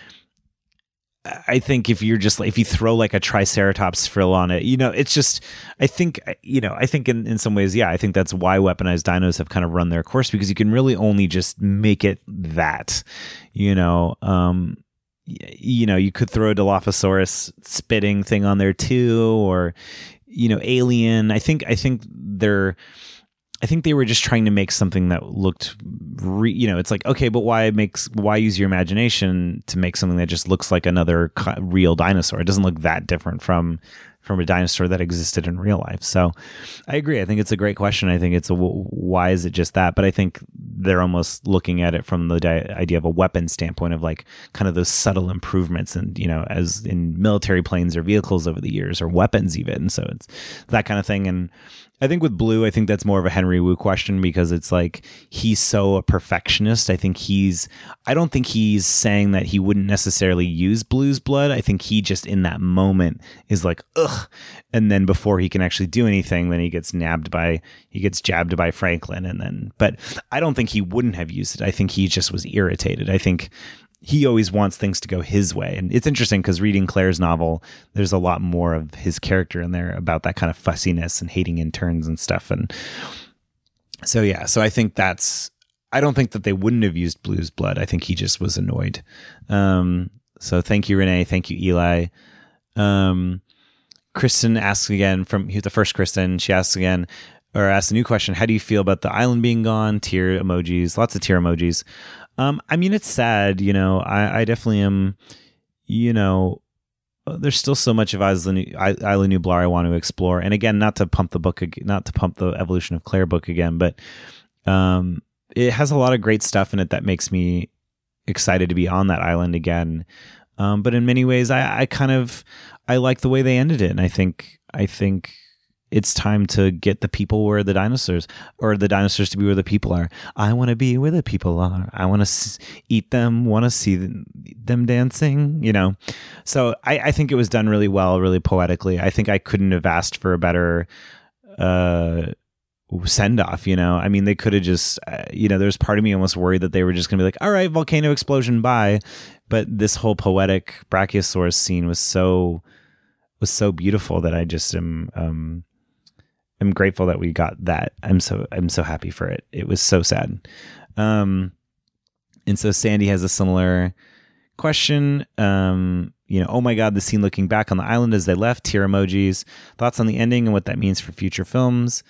I think if you're just if you throw like a triceratops frill on it, you know, it's just I think you know, I think in, in some ways, yeah, I think that's why weaponized dinos have kind of run their course because you can really only just make it that, you know, um you know, you could throw a Dilophosaurus spitting thing on there too, or you know, alien. I think I think they're I think they were just trying to make something that looked, re, you know, it's like okay, but why makes why use your imagination to make something that just looks like another real dinosaur? It doesn't look that different from from a dinosaur that existed in real life. So I agree. I think it's a great question. I think it's a why is it just that? But I think they're almost looking at it from the di- idea of a weapon standpoint of like kind of those subtle improvements and, you know, as in military planes or vehicles over the years or weapons even. So it's that kind of thing. And I think with Blue, I think that's more of a Henry Wu question because it's like he's so a perfectionist. I think he's, I don't think he's saying that he wouldn't necessarily use Blue's blood. I think he just in that moment is like, ugh. And then before he can actually do anything, then he gets nabbed by, he gets jabbed by Franklin. And then, but I don't think he wouldn't have used it. I think he just was irritated. I think he always wants things to go his way. And it's interesting because reading Claire's novel, there's a lot more of his character in there about that kind of fussiness and hating interns and stuff. And so, yeah, so I think that's, I don't think that they wouldn't have used Blue's blood. I think he just was annoyed. Um, so thank you, Renee. Thank you, Eli. Um, Kristen asks again from the first Kristen. She asks again, or asks a new question. How do you feel about the island being gone? Tear emojis, lots of tear emojis. Um, I mean, it's sad, you know. I, I definitely am, you know. Uh, there's still so much of Isla, Isla Nublar I want to explore, and again, not to pump the book, not to pump the Evolution of Claire book again, but um, it has a lot of great stuff in it that makes me excited to be on that island again. Um, but in many ways, I, I kind of I like the way they ended it, and I think I think it's time to get the people where the dinosaurs or the dinosaurs to be where the people are. I want to be where the people are. I want to s- eat them, want to see them dancing, you know? So I, I think it was done really well, really poetically. I think I couldn't have asked for a better, uh, send off, you know? I mean, they could have just, uh, you know, there's part of me almost worried that they were just going to be like, all right, volcano explosion, bye. But this whole poetic Brachiosaurus scene was so, was so beautiful that I just am, um, I'm grateful that we got that. I'm so I'm so happy for it. It was so sad. Um, and so Sandy has a similar question. Um, you know, oh my god, the scene looking back on the island as they left, tear emojis. Thoughts on the ending and what that means for future films.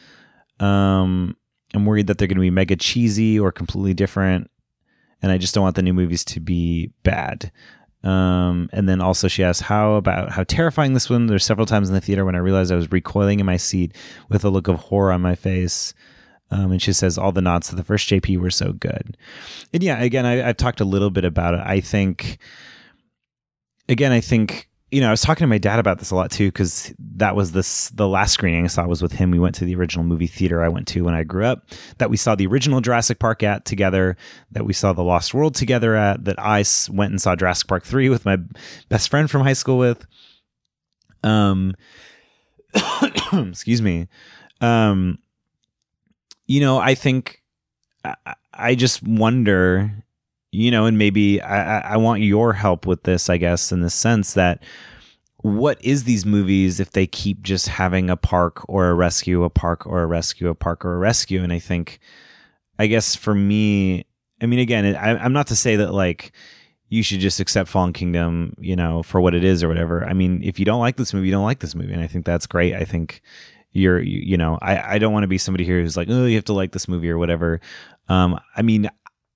Um, I'm worried that they're going to be mega cheesy or completely different, and I just don't want the new movies to be bad. Um, and then also she asked how about how terrifying this one. There's several times in the theater when I realized I was recoiling in my seat with a look of horror on my face. Um, and she says all the nods to the first JP were so good. And yeah, again, I, I've talked a little bit about it. I think, again, I think you know, I was talking to my dad about this a lot too, because that was this the last screening I saw was with him. We went to the original movie theater I went to when I grew up. That we saw the original Jurassic Park at together. That we saw the Lost World together at. That I went and saw Jurassic Park three with my best friend from high school with. Um, excuse me. Um, you know, I think I, I just wonder you know, and maybe I, I want your help with this, I guess, in the sense that what is these movies if they keep just having a park or a rescue, a park or a rescue, a park or a rescue? And I think, I guess for me, I mean, again, I, I'm not to say that like you should just accept Fallen Kingdom, you know, for what it is or whatever. I mean, if you don't like this movie, you don't like this movie, and I think that's great. I think you're, you, you know, I, I don't want to be somebody here who's like, oh, you have to like this movie or whatever. Um, I mean,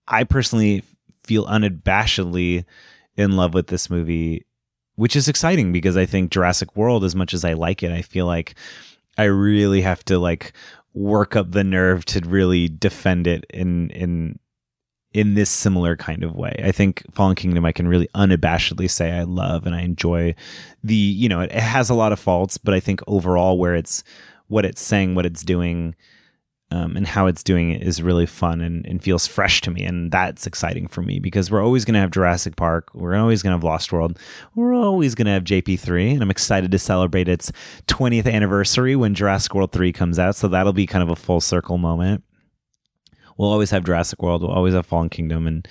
I personally feel unabashedly in love with this movie, which is exciting because I think Jurassic World, as much as I like it, I feel like I really have to like work up the nerve to really defend it in in in this similar kind of way. I think Fallen Kingdom I can really unabashedly say I love and I enjoy the, you know, it, it has a lot of faults, but I think overall where it's what it's saying, what it's doing, um, and how it's doing it is really fun and, and feels fresh to me. And that's exciting for me because we're always going to have Jurassic Park. We're always going to have Lost World. We're always going to have JP3. And I'm excited to celebrate its 20th anniversary when Jurassic World 3 comes out. So that'll be kind of a full circle moment. We'll always have Jurassic World. We'll always have Fallen Kingdom, and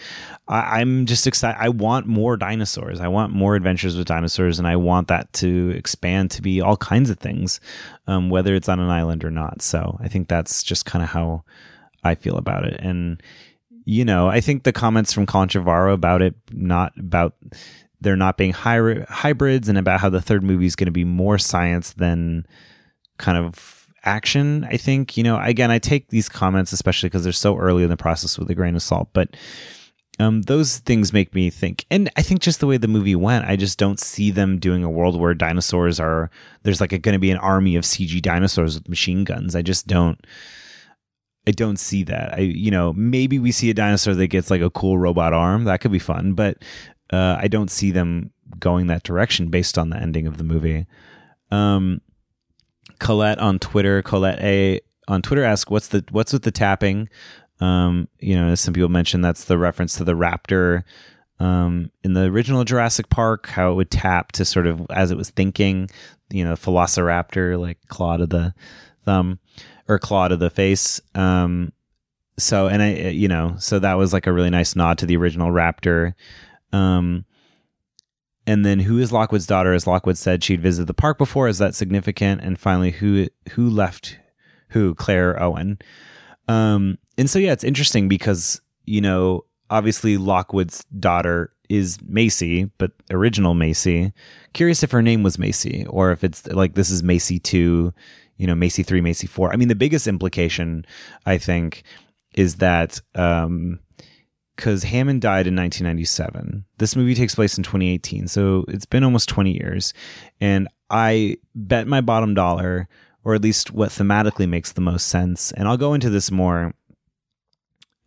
I, I'm just excited. I want more dinosaurs. I want more adventures with dinosaurs, and I want that to expand to be all kinds of things, um, whether it's on an island or not. So I think that's just kind of how I feel about it, and you know, I think the comments from Trevorrow about it, not about there not being hy- hybrids, and about how the third movie is going to be more science than kind of action. I think, you know, again, I take these comments, especially because they're so early in the process with a grain of salt, but um, those things make me think. And I think just the way the movie went, I just don't see them doing a world where dinosaurs are, there's like going to be an army of CG dinosaurs with machine guns. I just don't. I don't see that. I, you know, maybe we see a dinosaur that gets like a cool robot arm. That could be fun, but uh, I don't see them going that direction based on the ending of the movie. Um, Colette on Twitter, Colette A on Twitter asks, "What's the what's with the tapping?" Um, you know, as some people mentioned, that's the reference to the raptor um, in the original Jurassic Park, how it would tap to sort of as it was thinking. You know, Velociraptor, like claw to the thumb or claw to the face. Um, so, and I, you know, so that was like a really nice nod to the original raptor. Um, and then who is Lockwood's daughter? As Lockwood said, she'd visited the park before. Is that significant? And finally, who who left who? Claire Owen. Um, and so yeah, it's interesting because you know obviously Lockwood's daughter is Macy, but original Macy. Curious if her name was Macy or if it's like this is Macy two, you know, Macy three, Macy four. I mean, the biggest implication I think is that um, because Hammond died in 1997. This movie takes place in 2018, so it's been almost 20 years. And I bet my bottom dollar, or at least what thematically makes the most sense, and I'll go into this more.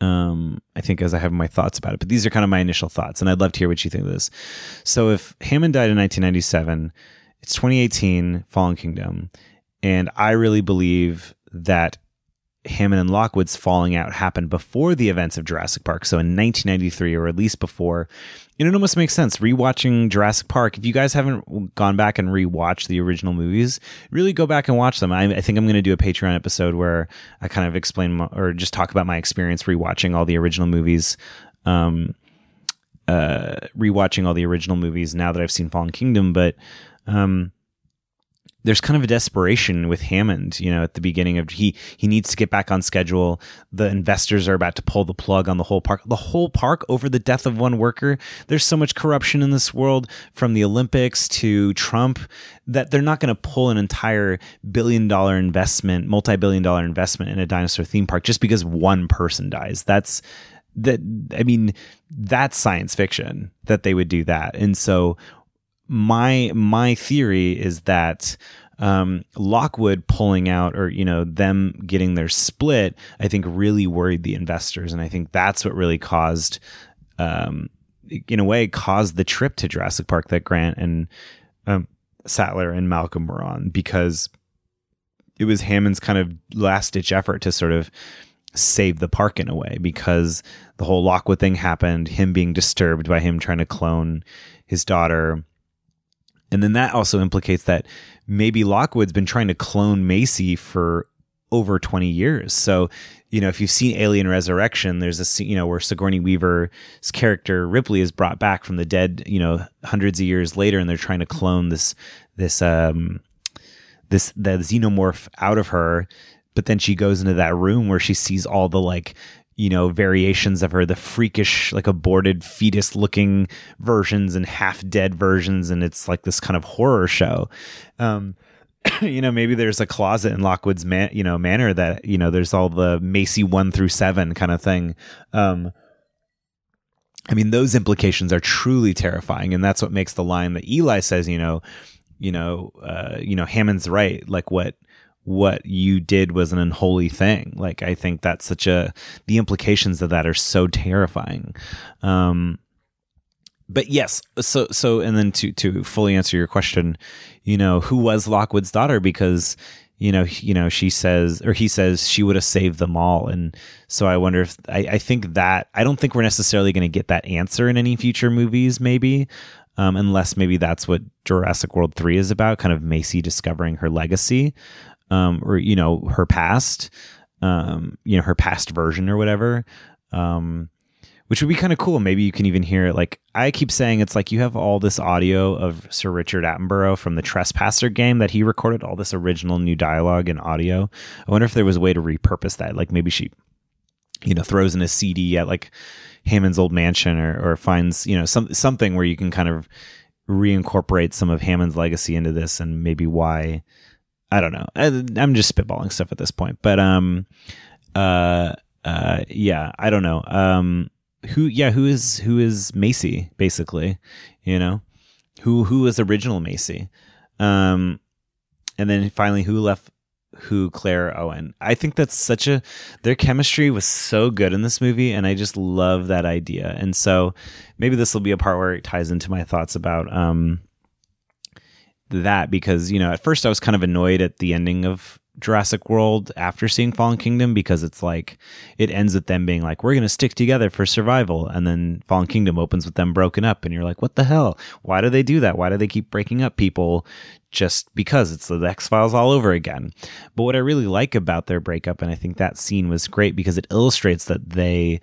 Um, I think as I have my thoughts about it, but these are kind of my initial thoughts, and I'd love to hear what you think of this. So, if Hammond died in 1997, it's 2018, Fallen Kingdom, and I really believe that Hammond and Lockwood's falling out happened before the events of Jurassic Park, so in 1993 or at least before. And it almost makes sense rewatching Jurassic Park. If you guys haven't gone back and rewatched the original movies, really go back and watch them. I, I think I'm going to do a Patreon episode where I kind of explain my, or just talk about my experience rewatching all the original movies. Um, uh, rewatching all the original movies now that I've seen Fallen Kingdom, but um, there's kind of a desperation with Hammond, you know, at the beginning of he he needs to get back on schedule. The investors are about to pull the plug on the whole park. The whole park over the death of one worker. There's so much corruption in this world from the Olympics to Trump that they're not going to pull an entire billion dollar investment, multi-billion dollar investment in a dinosaur theme park just because one person dies. That's that I mean, that's science fiction that they would do that. And so my my theory is that um, Lockwood pulling out or you know them getting their split, I think really worried the investors, and I think that's what really caused, um, in a way, caused the trip to Jurassic Park that Grant and um, Sattler and Malcolm were on because it was Hammond's kind of last ditch effort to sort of save the park in a way because the whole Lockwood thing happened, him being disturbed by him trying to clone his daughter and then that also implicates that maybe Lockwood's been trying to clone Macy for over 20 years. So, you know, if you've seen Alien Resurrection, there's a scene, you know, where Sigourney Weaver's character Ripley is brought back from the dead, you know, hundreds of years later, and they're trying to clone this, this, um, this, the xenomorph out of her. But then she goes into that room where she sees all the like you know, variations of her, the freakish, like aborted fetus looking versions and half dead versions. And it's like this kind of horror show. Um, you know, maybe there's a closet in Lockwood's man, you know, manor that, you know, there's all the Macy one through seven kind of thing. Um, I mean, those implications are truly terrifying. And that's what makes the line that Eli says, you know, you know, uh, you know, Hammond's right. Like what, what you did was an unholy thing. Like I think that's such a the implications of that are so terrifying. Um but yes, so so and then to to fully answer your question, you know, who was Lockwood's daughter because you know, you know, she says or he says she would have saved them all. And so I wonder if I, I think that I don't think we're necessarily going to get that answer in any future movies, maybe. Um, unless maybe that's what Jurassic World 3 is about, kind of Macy discovering her legacy um, or you know her past. um, you know, her past version or whatever. Um, which would be kind of cool. Maybe you can even hear it. Like I keep saying, it's like you have all this audio of Sir Richard Attenborough from the Trespasser game that he recorded, all this original new dialogue and audio. I wonder if there was a way to repurpose that. Like maybe she, you know, throws in a CD at like Hammond's old mansion or, or finds, you know, some something where you can kind of reincorporate some of Hammond's legacy into this and maybe why. I don't know. I, I'm just spitballing stuff at this point, but um, uh, uh, yeah, I don't know. Um who yeah who is who is Macy basically you know who who was original Macy um and then finally who left who Claire Owen I think that's such a their chemistry was so good in this movie and I just love that idea and so maybe this will be a part where it ties into my thoughts about um that because you know at first I was kind of annoyed at the ending of Jurassic World after seeing Fallen Kingdom because it's like it ends with them being like, we're going to stick together for survival. And then Fallen Kingdom opens with them broken up. And you're like, what the hell? Why do they do that? Why do they keep breaking up people just because it's the X Files all over again? But what I really like about their breakup, and I think that scene was great because it illustrates that they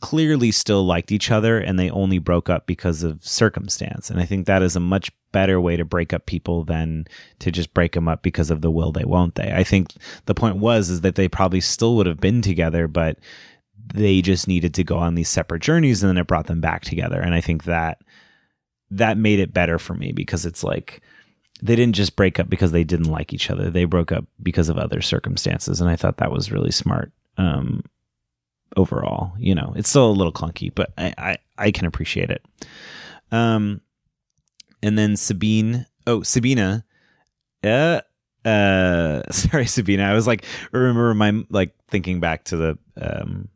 clearly still liked each other and they only broke up because of circumstance. And I think that is a much better way to break up people than to just break them up because of the will they won't they. I think the point was is that they probably still would have been together, but they just needed to go on these separate journeys and then it brought them back together. And I think that that made it better for me because it's like they didn't just break up because they didn't like each other. They broke up because of other circumstances. And I thought that was really smart. Um, overall. You know, it's still a little clunky, but I, I, I can appreciate it. Um, and then Sabine, oh, Sabina, uh, uh, sorry, Sabina. I was like, remember my, like thinking back to the, um,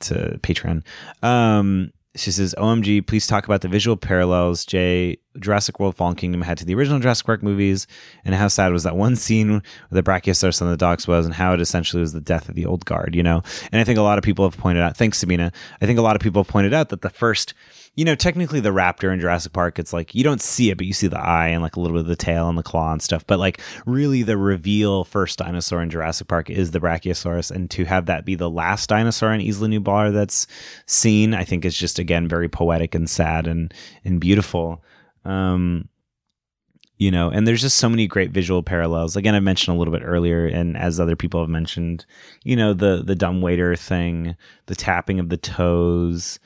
to Patreon. Um, she says, OMG, please talk about the visual parallels Jay Jurassic World Fallen Kingdom had to the original Jurassic Park movies and how sad was that one scene where the Brachiosaurus on the docks was and how it essentially was the death of the old guard, you know? And I think a lot of people have pointed out, thanks, Sabina. I think a lot of people have pointed out that the first you know, technically the raptor in Jurassic Park, it's like you don't see it, but you see the eye and like a little bit of the tail and the claw and stuff. But like really the reveal first dinosaur in Jurassic Park is the Brachiosaurus. And to have that be the last dinosaur in Isla Nublar that's seen, I think is just again very poetic and sad and and beautiful. Um you know, and there's just so many great visual parallels. Again, I mentioned a little bit earlier, and as other people have mentioned, you know, the the dumb waiter thing, the tapping of the toes,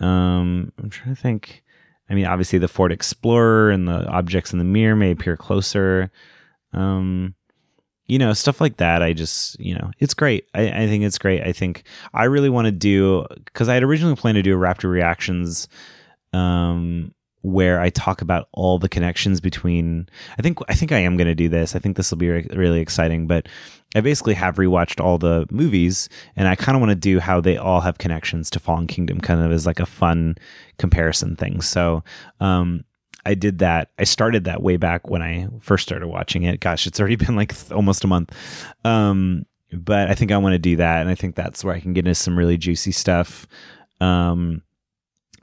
um, I'm trying to think. I mean, obviously the Ford Explorer and the objects in the mirror may appear closer. Um, you know, stuff like that. I just, you know, it's great. I, I think it's great. I think I really want to do because I had originally planned to do a Raptor reactions um, where I talk about all the connections between. I think I think I am going to do this. I think this will be re- really exciting. But I basically have rewatched all the movies, and I kind of want to do how they all have connections to Fallen Kingdom, kind of as like a fun comparison thing. So. Um, I did that. I started that way back when I first started watching it. Gosh, it's already been like th- almost a month. Um, but I think I want to do that, and I think that's where I can get into some really juicy stuff. Um,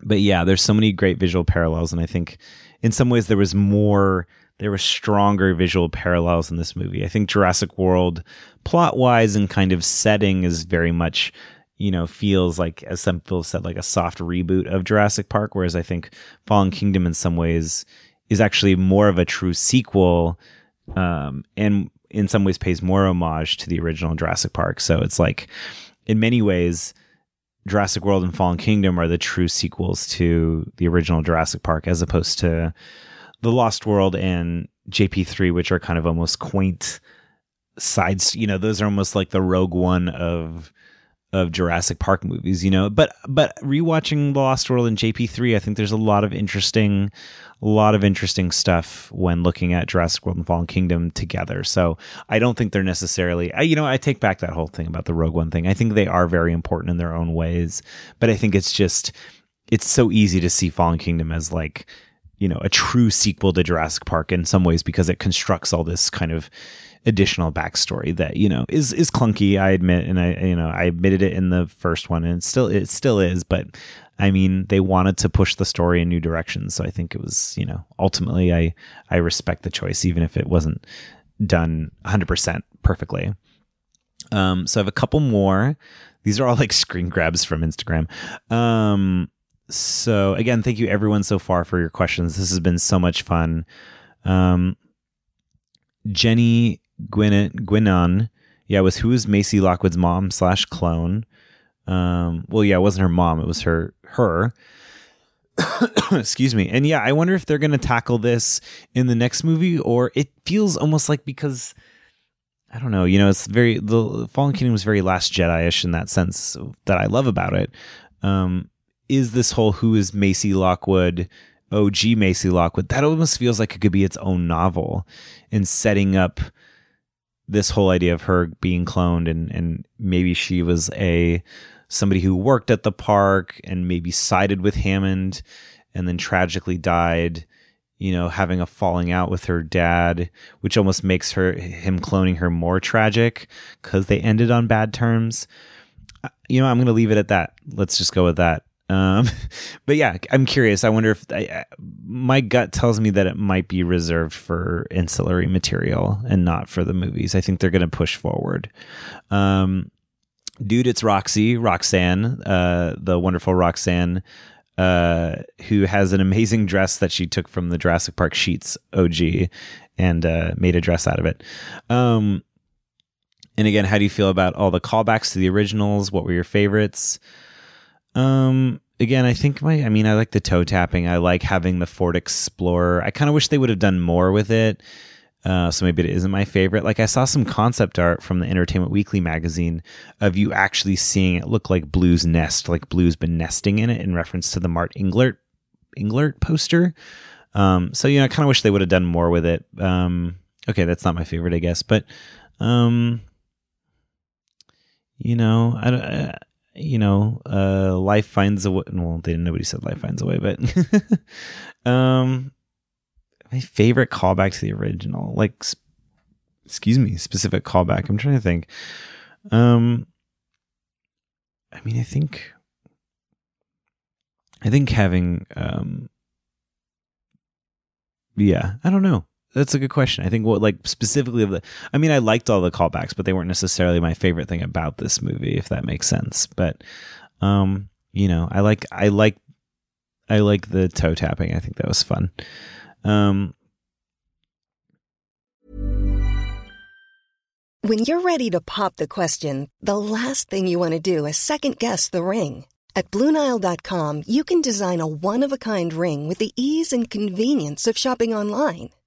but yeah, there's so many great visual parallels, and I think in some ways there was more, there were stronger visual parallels in this movie. I think Jurassic World, plot wise and kind of setting, is very much, you know, feels like as some people said, like a soft reboot of Jurassic Park, whereas I think Fallen Kingdom in some ways is actually more of a true sequel, um, and in some ways pays more homage to the original Jurassic Park. So it's like, in many ways Jurassic World and Fallen Kingdom are the true sequels to the original Jurassic Park, as opposed to The Lost World and JP3, which are kind of almost quaint sides. You know, those are almost like the Rogue One of of Jurassic Park movies, you know. But but rewatching The Lost World and JP3, I think there's a lot of interesting a lot of interesting stuff when looking at Jurassic World and Fallen Kingdom together. So I don't think they're necessarily I, you know, I take back that whole thing about the Rogue One thing. I think they are very important in their own ways, but I think it's just it's so easy to see Fallen Kingdom as like you know a true sequel to Jurassic Park in some ways because it constructs all this kind of additional backstory that you know is is clunky. I admit, and I you know I admitted it in the first one, and it still it still is. But I mean, they wanted to push the story in new directions, so I think it was you know ultimately I I respect the choice, even if it wasn't done 100 percent perfectly. Um, so I have a couple more. These are all like screen grabs from Instagram. Um, so again, thank you everyone so far for your questions. This has been so much fun. Um, Jenny Gwynn Gwynon, yeah, was who is Macy Lockwood's mom slash clone? Um, well, yeah, it wasn't her mom; it was her her. Excuse me. And yeah, I wonder if they're going to tackle this in the next movie, or it feels almost like because I don't know. You know, it's very the Fallen Kingdom was very Last Jedi-ish in that sense that I love about it. Um, is this whole who is Macy Lockwood? OG Macy Lockwood. That almost feels like it could be its own novel in setting up this whole idea of her being cloned and and maybe she was a somebody who worked at the park and maybe sided with Hammond and then tragically died you know having a falling out with her dad which almost makes her him cloning her more tragic cuz they ended on bad terms uh, you know i'm going to leave it at that let's just go with that um, but yeah, I'm curious. I wonder if I, my gut tells me that it might be reserved for ancillary material and not for the movies. I think they're going to push forward. Um, dude, it's Roxy, Roxanne, uh, the wonderful Roxanne, uh, who has an amazing dress that she took from the Jurassic Park Sheets OG and uh, made a dress out of it. Um, and again, how do you feel about all the callbacks to the originals? What were your favorites? Um, again, I think my, I mean, I like the toe tapping. I like having the Ford Explorer. I kind of wish they would have done more with it. Uh, so maybe it isn't my favorite. Like I saw some concept art from the Entertainment Weekly magazine of you actually seeing it look like Blue's nest, like Blue's been nesting in it in reference to the Mark Englert Englert poster. Um, so you know, I kind of wish they would have done more with it. Um, okay, that's not my favorite, I guess, but um, you know, I, I you know, uh, life finds a way. Well, they nobody said life finds a way, but um, my favorite callback to the original, like, sp- excuse me, specific callback. I'm trying to think. Um, I mean, I think, I think having, um, yeah, I don't know. That's a good question. I think what like specifically of the I mean I liked all the callbacks, but they weren't necessarily my favorite thing about this movie, if that makes sense. But um, you know, I like I like I like the toe tapping. I think that was fun. Um When you're ready to pop the question, the last thing you want to do is second guess the ring. At BlueNile.com, you can design a one of a kind ring with the ease and convenience of shopping online.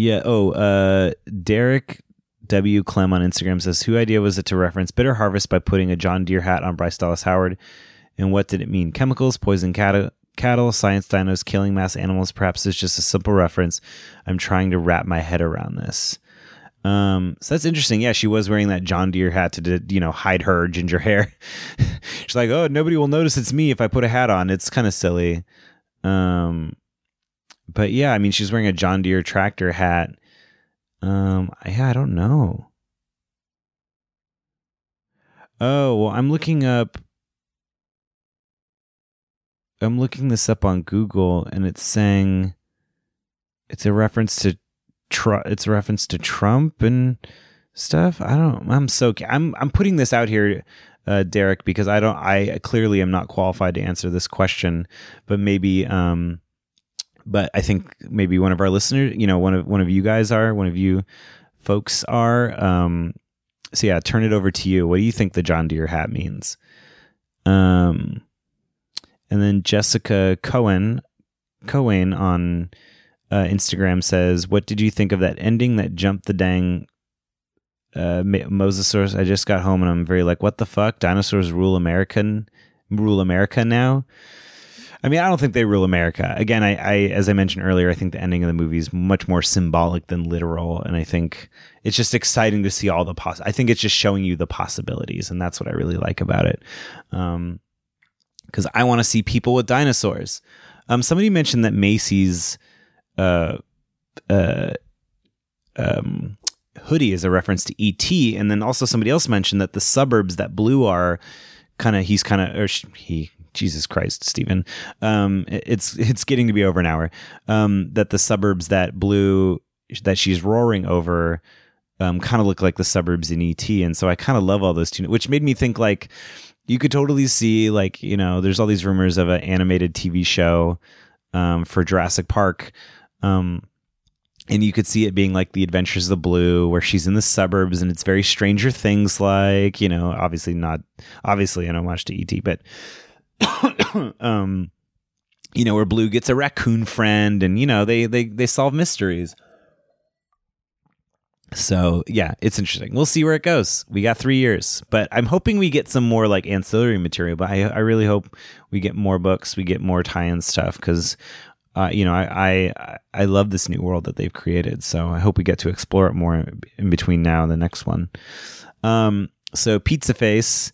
Yeah. Oh, uh, Derek W. Clem on Instagram says, "Who idea was it to reference Bitter Harvest by putting a John Deere hat on Bryce Dallas Howard? And what did it mean? Chemicals, poison cattle, cattle, science dinos, killing mass animals. Perhaps it's just a simple reference. I'm trying to wrap my head around this." Um, so that's interesting. Yeah, she was wearing that John Deere hat to, you know, hide her ginger hair. She's like, "Oh, nobody will notice it's me if I put a hat on." It's kind of silly. Um, but yeah, I mean, she's wearing a John Deere tractor hat. Um, yeah, I don't know. Oh, well, I'm looking up. I'm looking this up on Google, and it's saying it's a reference to Tr- it's a reference to Trump and stuff. I don't. I'm so. I'm. I'm putting this out here, uh, Derek, because I don't. I clearly am not qualified to answer this question, but maybe. Um, but I think maybe one of our listeners, you know, one of one of you guys are, one of you folks are. Um, so yeah, turn it over to you. What do you think the John Deere hat means? Um, and then Jessica Cohen Cohen on uh, Instagram says, "What did you think of that ending that jumped the dang uh, Mosasaurus? I just got home and I'm very like, what the fuck? Dinosaurs rule American, rule America now." I mean, I don't think they rule America. Again, I, I, as I mentioned earlier, I think the ending of the movie is much more symbolic than literal, and I think it's just exciting to see all the poss. I think it's just showing you the possibilities, and that's what I really like about it. Um, because I want to see people with dinosaurs. Um, somebody mentioned that Macy's, uh, uh, um, hoodie is a reference to ET, and then also somebody else mentioned that the suburbs that Blue are kind of he's kind of or he Jesus Christ, Stephen. Um, it's it's getting to be over an hour. Um, that the suburbs that Blue that she's roaring over um, kind of look like the suburbs in ET, and so I kind of love all those two, which made me think like you could totally see like you know there's all these rumors of an animated TV show um, for Jurassic Park. Um, and you could see it being like the adventures of the blue where she's in the suburbs and it's very stranger things like you know obviously not obviously i don't watch the et but um, you know, where Blue gets a raccoon friend, and you know they they they solve mysteries. So yeah, it's interesting. We'll see where it goes. We got three years, but I'm hoping we get some more like ancillary material. But I I really hope we get more books, we get more tie-in stuff because. Uh, you know, I, I I love this new world that they've created, so I hope we get to explore it more in between now and the next one. Um, so Pizza Face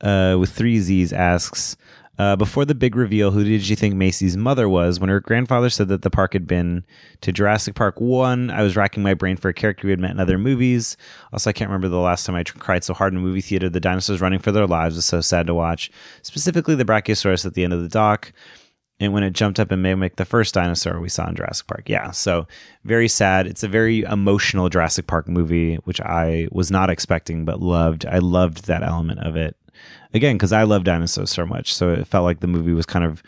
uh, with three Z's asks, uh, before the big reveal, who did you think Macy's mother was? When her grandfather said that the park had been to Jurassic Park 1, I was racking my brain for a character we had met in other movies. Also, I can't remember the last time I cried so hard in a movie theater. The dinosaurs running for their lives was so sad to watch, specifically the Brachiosaurus at the end of the dock. And when it jumped up and mimicked the first dinosaur we saw in Jurassic Park. Yeah, so very sad. It's a very emotional Jurassic Park movie, which I was not expecting but loved. I loved that element of it again because I love dinosaurs so much. So it felt like the movie was kind of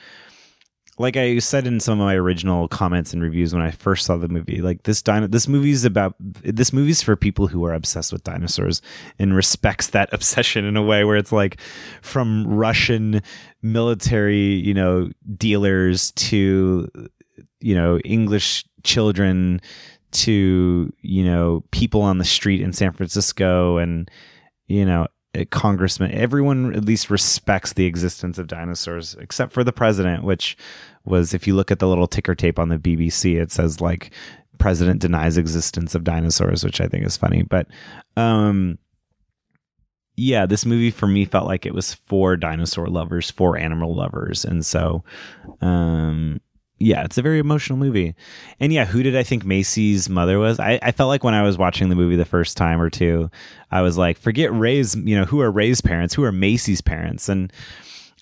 like I said in some of my original comments and reviews when I first saw the movie. Like this dino, this movie's about this movie's for people who are obsessed with dinosaurs and respects that obsession in a way where it's like from Russian military, you know, dealers to you know English children to you know people on the street in San Francisco and you know congressman, everyone at least respects the existence of dinosaurs, except for the president, which was, if you look at the little ticker tape on the BBC, it says like president denies existence of dinosaurs, which I think is funny. But um, yeah, this movie for me felt like it was for dinosaur lovers, for animal lovers, and so um, yeah, it's a very emotional movie. And yeah, who did I think Macy's mother was? I, I felt like when I was watching the movie the first time or two, I was like, forget Ray's, you know, who are Ray's parents? Who are Macy's parents? And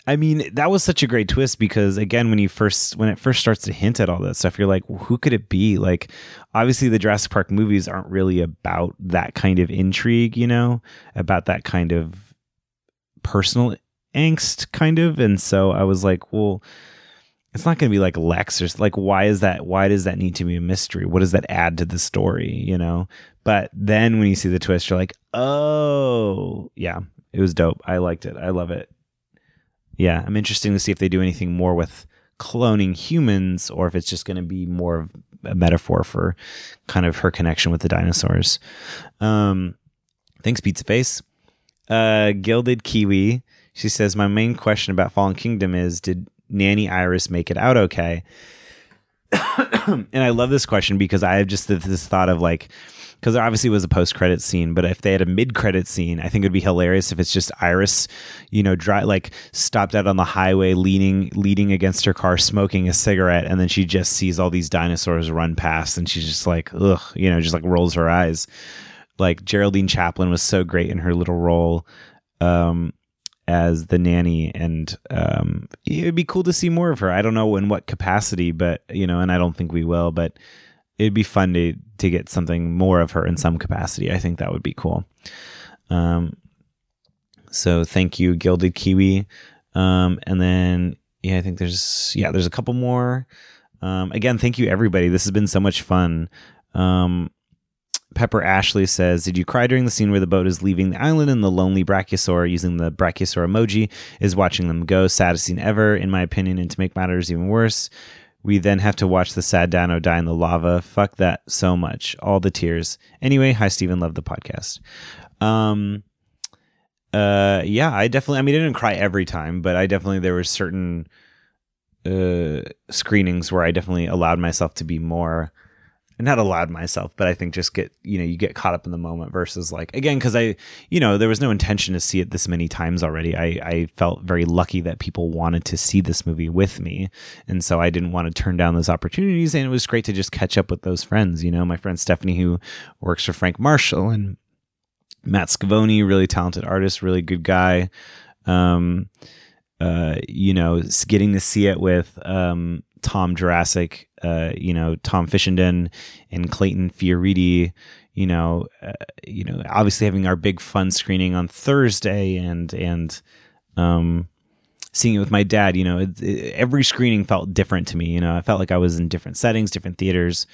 I mean, that was such a great twist because again, when you first when it first starts to hint at all that stuff, you're like, who could it be? Like, obviously the Jurassic Park movies aren't really about that kind of intrigue, you know, about that kind of personal angst kind of. And so I was like, well, it's not going to be like Lex or like why is that why does that need to be a mystery? What does that add to the story, you know? But then when you see the twist you're like, "Oh, yeah, it was dope. I liked it. I love it." Yeah, I'm interested to see if they do anything more with cloning humans or if it's just going to be more of a metaphor for kind of her connection with the dinosaurs. Um thanks Pizza Face. Uh Gilded Kiwi she says, My main question about Fallen Kingdom is Did Nanny Iris make it out okay? and I love this question because I have just this thought of like, because there obviously was a post credit scene, but if they had a mid credit scene, I think it would be hilarious if it's just Iris, you know, dry, like stopped out on the highway, leaning leaning against her car, smoking a cigarette, and then she just sees all these dinosaurs run past, and she's just like, ugh, you know, just like rolls her eyes. Like Geraldine Chaplin was so great in her little role. Um, as the nanny and um, it'd be cool to see more of her. I don't know in what capacity but you know and i don't think we will but it'd be fun to to get something more of her in some capacity. I think that would be cool. Um, so thank you gilded kiwi. Um, and then yeah i think there's yeah there's a couple more. Um, again thank you everybody. This has been so much fun. Um, Pepper Ashley says, Did you cry during the scene where the boat is leaving the island and the lonely Brachiosaur using the Brachiosaur emoji is watching them go? Saddest scene ever, in my opinion. And to make matters even worse, We then have to watch the sad Dino die in the lava. Fuck that so much. All the tears. Anyway, hi Stephen, love the podcast. Um, uh, yeah, I definitely. I mean, I didn't cry every time, but I definitely there were certain uh screenings where I definitely allowed myself to be more not allowed myself, but I think just get, you know, you get caught up in the moment versus like, again, because I, you know, there was no intention to see it this many times already. I, I felt very lucky that people wanted to see this movie with me. And so I didn't want to turn down those opportunities. And it was great to just catch up with those friends, you know, my friend Stephanie, who works for Frank Marshall and Matt Scavone, really talented artist, really good guy. Um, uh, you know, getting to see it with um, Tom Jurassic, uh, you know, Tom Fishenden and Clayton Fioriti, you know, uh, you know, obviously having our big fun screening on Thursday and and um, seeing it with my dad, you know, it, it, every screening felt different to me. You know, I felt like I was in different settings, different theaters,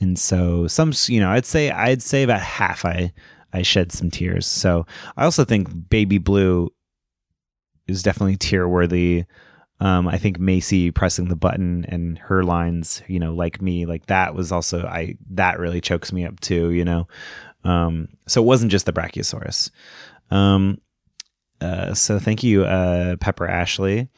and so some, you know, I'd say I'd say about half I I shed some tears. So I also think Baby Blue is definitely tear worthy. Um, I think Macy pressing the button and her lines, you know, like me, like that was also I that really chokes me up too, you know. Um, so it wasn't just the Brachiosaurus. Um, uh, so thank you, uh, Pepper Ashley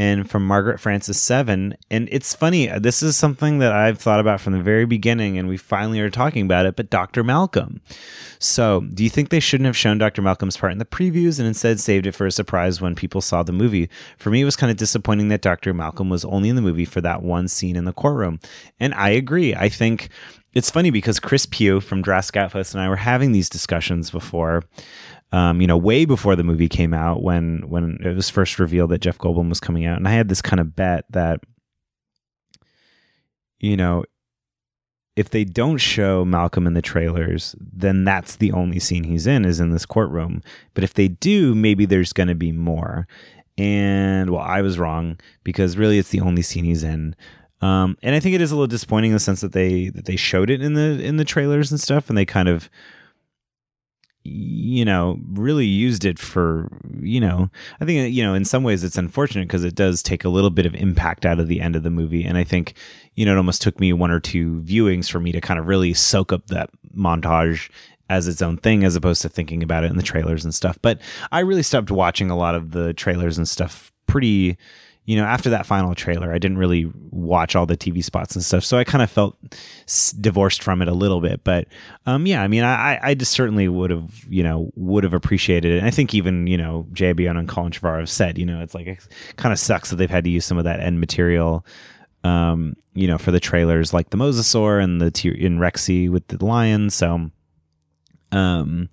and from Margaret Francis Seven. And it's funny, this is something that I've thought about from the very beginning, and we finally are talking about it. But Dr. Malcolm. So, do you think they shouldn't have shown Dr. Malcolm's part in the previews and instead saved it for a surprise when people saw the movie? For me, it was kind of disappointing that Dr. Malcolm was only in the movie for that one scene in the courtroom. And I agree. I think it's funny because Chris Pugh from Jurassic Outpost and I were having these discussions before um, you know, way before the movie came out when when it was first revealed that Jeff Goldblum was coming out, and I had this kind of bet that, you know, if they don't show Malcolm in the trailers, then that's the only scene he's in is in this courtroom. But if they do, maybe there's going to be more. And well, I was wrong because really it's the only scene he's in. Um, and I think it is a little disappointing in the sense that they that they showed it in the in the trailers and stuff, and they kind of you know, really used it for, you know, I think, you know, in some ways it's unfortunate because it does take a little bit of impact out of the end of the movie. And I think, you know, it almost took me one or two viewings for me to kind of really soak up that montage as its own thing as opposed to thinking about it in the trailers and stuff. But I really stopped watching a lot of the trailers and stuff pretty you know, after that final trailer, I didn't really watch all the TV spots and stuff, so I kind of felt s- divorced from it a little bit. But um, yeah, I mean, I, I just certainly would have, you know, would have appreciated it. And I think even you know, JB and Colin Trevorrow have said, you know, it's like it kind of sucks that they've had to use some of that end material. Um, you know, for the trailers like the Mosasaur and the T- in Rexy with the lion. So, um,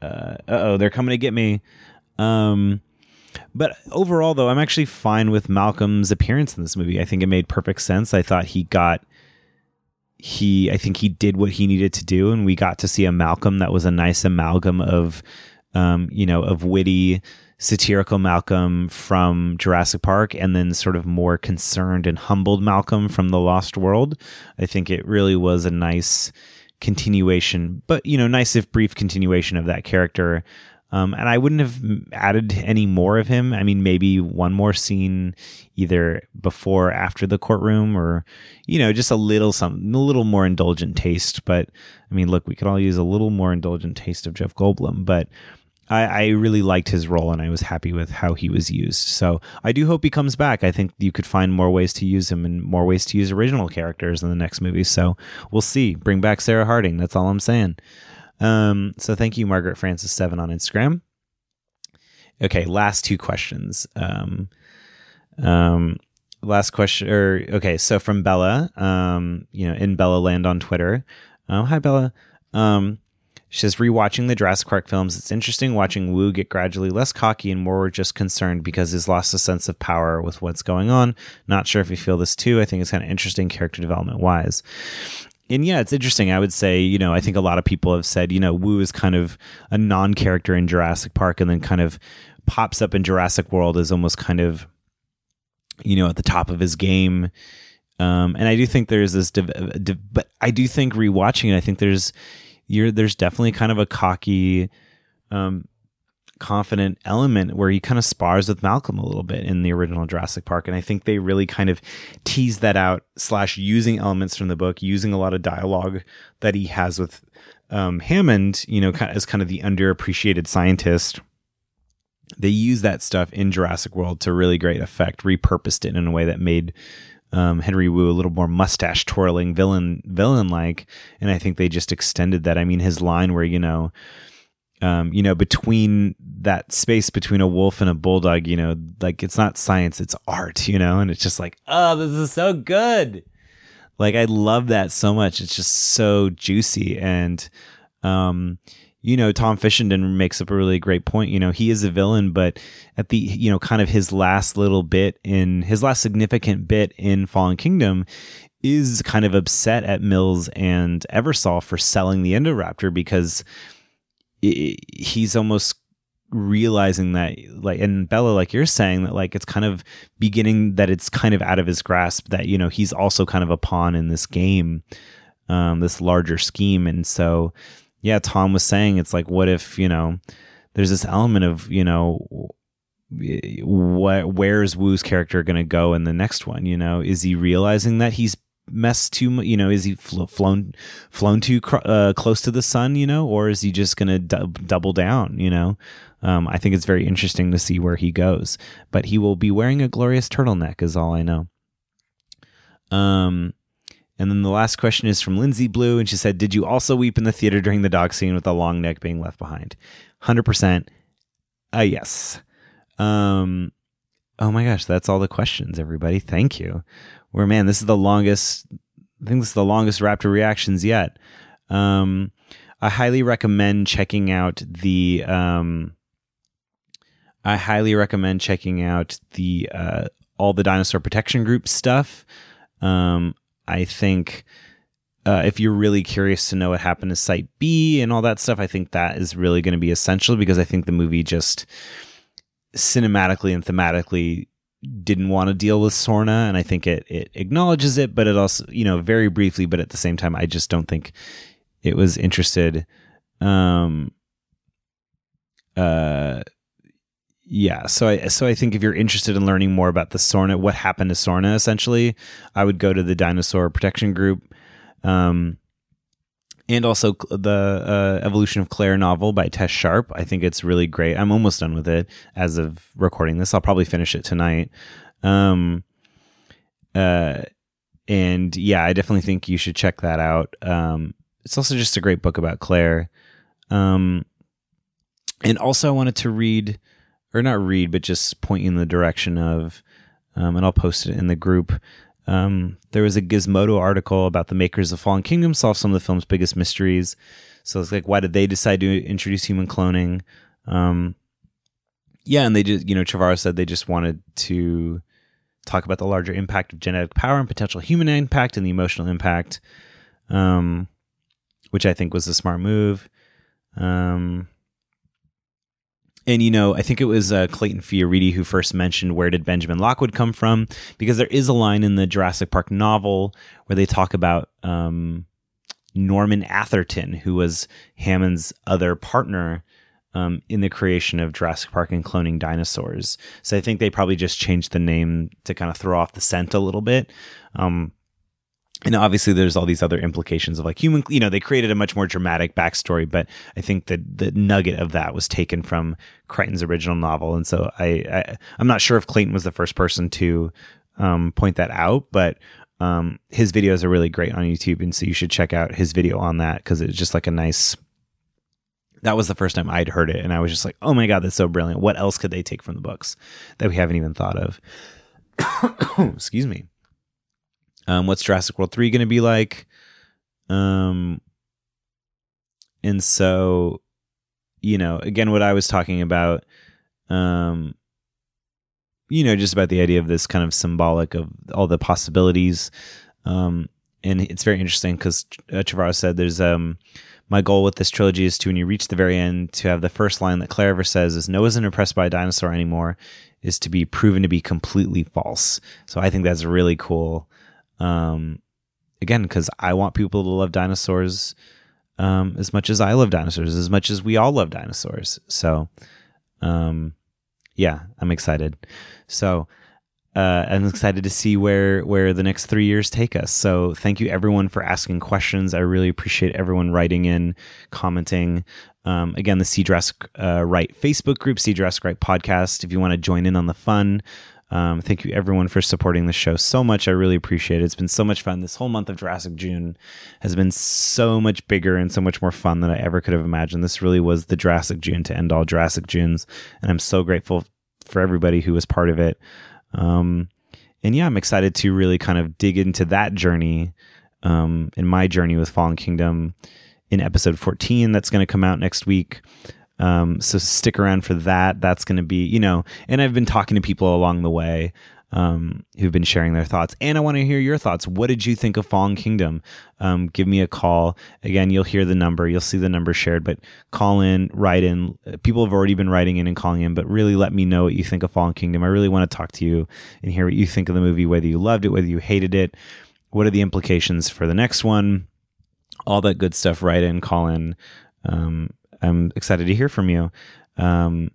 uh oh, they're coming to get me. Um, but overall, though, I'm actually fine with Malcolm's appearance in this movie. I think it made perfect sense. I thought he got he I think he did what he needed to do, and we got to see a Malcolm that was a nice amalgam of um, you know, of witty satirical Malcolm from Jurassic Park and then sort of more concerned and humbled Malcolm from The Lost World. I think it really was a nice continuation, but you know, nice if brief continuation of that character. Um, and I wouldn't have added any more of him. I mean, maybe one more scene, either before, or after the courtroom, or you know, just a little something, a little more indulgent taste. But I mean, look, we could all use a little more indulgent taste of Jeff Goldblum. But I, I really liked his role, and I was happy with how he was used. So I do hope he comes back. I think you could find more ways to use him, and more ways to use original characters in the next movie. So we'll see. Bring back Sarah Harding. That's all I'm saying. Um, so thank you, Margaret Francis Seven on Instagram. Okay, last two questions. Um, um, last question, or okay, so from Bella, um, you know, in Bella Land on Twitter. Oh, hi Bella. Um, she says, rewatching the Jurassic Park films, it's interesting watching Wu get gradually less cocky and more just concerned because he's lost a sense of power with what's going on. Not sure if you feel this too. I think it's kind of interesting character development wise and yeah, it's interesting. I would say, you know, I think a lot of people have said, you know, Wu is kind of a non character in Jurassic Park and then kind of pops up in Jurassic World as almost kind of, you know, at the top of his game. Um, and I do think there's this, div- div- but I do think rewatching it, I think there's, you're, there's definitely kind of a cocky, um, confident element where he kind of spars with Malcolm a little bit in the original Jurassic Park. And I think they really kind of tease that out, slash, using elements from the book, using a lot of dialogue that he has with um, Hammond, you know, as kind of the underappreciated scientist. They use that stuff in Jurassic World to really great effect, repurposed it in a way that made um, Henry Wu a little more mustache twirling villain villain like, and I think they just extended that. I mean, his line where you know, um, you know, between that space between a wolf and a bulldog, you know, like it's not science, it's art, you know, and it's just like, oh, this is so good. Like I love that so much. It's just so juicy and um you know, Tom Fishenden makes up a really great point. You know, he is a villain, but at the, you know, kind of his last little bit in his last significant bit in Fallen Kingdom is kind of upset at Mills and Eversol for selling the Indoraptor because it, he's almost realizing that like and Bella like you're saying that like it's kind of beginning that it's kind of out of his grasp that you know he's also kind of a pawn in this game um this larger scheme and so yeah, Tom was saying it's like, what if, you know, there's this element of, you know, what where's Wu's character going to go in the next one? You know, is he realizing that he's messed too much? You know, is he fl- flown flown too cr- uh, close to the sun? You know, or is he just to du- double down? You know, um, I think it's very interesting to see where he goes. But he will be wearing a glorious turtleneck, is all I know. Um, and then the last question is from Lindsay Blue, and she said, "Did you also weep in the theater during the dog scene with the long neck being left behind?" Hundred percent. Uh, yes. Um, oh my gosh, that's all the questions, everybody. Thank you. Where man, this is the longest. I think this is the longest Raptor reactions yet. Um, I highly recommend checking out the. Um, I highly recommend checking out the uh, all the dinosaur protection group stuff. Um, I think uh, if you're really curious to know what happened to Site B and all that stuff, I think that is really going to be essential because I think the movie just cinematically and thematically didn't want to deal with Sorna, and I think it it acknowledges it, but it also you know very briefly, but at the same time, I just don't think it was interested. Um, uh, yeah, so I so I think if you're interested in learning more about the Sorna, what happened to Sorna, essentially, I would go to the Dinosaur Protection Group, um, and also the uh, Evolution of Claire novel by Tess Sharpe. I think it's really great. I'm almost done with it as of recording this. I'll probably finish it tonight. Um, uh, and yeah, I definitely think you should check that out. Um, it's also just a great book about Claire. Um, and also, I wanted to read or not read, but just point you in the direction of, um, and I'll post it in the group. Um, there was a Gizmodo article about the makers of Fallen Kingdom solve some of the film's biggest mysteries. So it's like, why did they decide to introduce human cloning? Um, yeah, and they just, you know, Trevorrow said they just wanted to talk about the larger impact of genetic power and potential human impact and the emotional impact, um, which I think was a smart move. Um, and you know, I think it was uh, Clayton Fioriti who first mentioned where did Benjamin Lockwood come from, because there is a line in the Jurassic Park novel where they talk about um, Norman Atherton, who was Hammond's other partner um, in the creation of Jurassic Park and cloning dinosaurs. So I think they probably just changed the name to kind of throw off the scent a little bit. Um, and obviously there's all these other implications of like human you know they created a much more dramatic backstory but i think that the nugget of that was taken from crichton's original novel and so i, I am not sure if clayton was the first person to um, point that out but um, his videos are really great on youtube and so you should check out his video on that because it's just like a nice that was the first time I'd heard it, and I was just like, "Oh my god, that's so brilliant! What else could they take from the books that we haven't even thought of?" Excuse me. Um, what's Jurassic World 3 going to be like? Um, and so, you know, again, what I was talking about, um, you know, just about the idea of this kind of symbolic of all the possibilities. Um, and it's very interesting because uh, said there's, um, my goal with this trilogy is to, when you reach the very end, to have the first line that Claire ever says is, Noah isn't impressed by a dinosaur anymore, is to be proven to be completely false. So I think that's really cool. Um, again, because I want people to love dinosaurs um, as much as I love dinosaurs, as much as we all love dinosaurs. So, um, yeah, I'm excited. So uh, I'm excited to see where where the next three years take us. So thank you everyone for asking questions. I really appreciate everyone writing in, commenting. Um, again, the See Jurassic uh, Right Facebook group, See Jurassic Right podcast. If you want to join in on the fun, um, thank you everyone for supporting the show so much. I really appreciate it. It's been so much fun. This whole month of Jurassic June has been so much bigger and so much more fun than I ever could have imagined. This really was the Jurassic June to end all Jurassic Junes, and I'm so grateful for everybody who was part of it. Um, and yeah, I'm excited to really kind of dig into that journey um, in my journey with Fallen Kingdom in episode 14 that's going to come out next week. Um, so stick around for that. That's going to be, you know, and I've been talking to people along the way um, who've been sharing their thoughts. And I want to hear your thoughts. What did you think of Fallen Kingdom? Um, give me a call. Again, you'll hear the number, you'll see the number shared, but call in, write in. People have already been writing in and calling in, but really let me know what you think of Fallen Kingdom. I really want to talk to you and hear what you think of the movie, whether you loved it, whether you hated it. What are the implications for the next one? All that good stuff. Write in, call in. Um, I'm excited to hear from you. Um,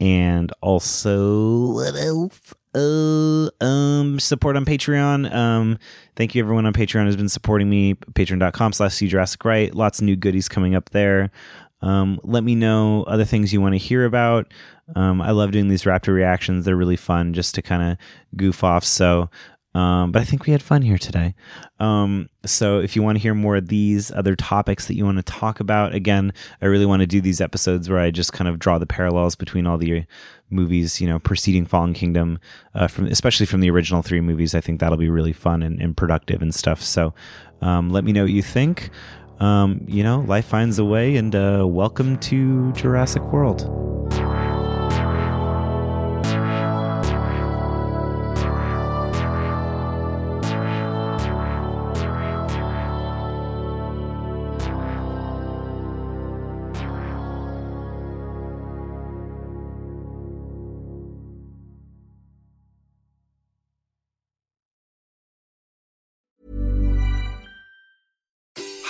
and also, what else? Uh, um, support on Patreon. Um, thank you everyone on Patreon has been supporting me. Patreon.com slash see Jurassic Right. Lots of new goodies coming up there. Um, let me know other things you want to hear about. Um, I love doing these Raptor reactions. They're really fun just to kind of goof off. So um, but I think we had fun here today. Um, so if you want to hear more of these other topics that you want to talk about, again, I really want to do these episodes where I just kind of draw the parallels between all the movies, you know, preceding Fallen Kingdom, uh, from especially from the original three movies. I think that'll be really fun and, and productive and stuff. So um, let me know what you think. Um, you know, life finds a way, and uh, welcome to Jurassic World.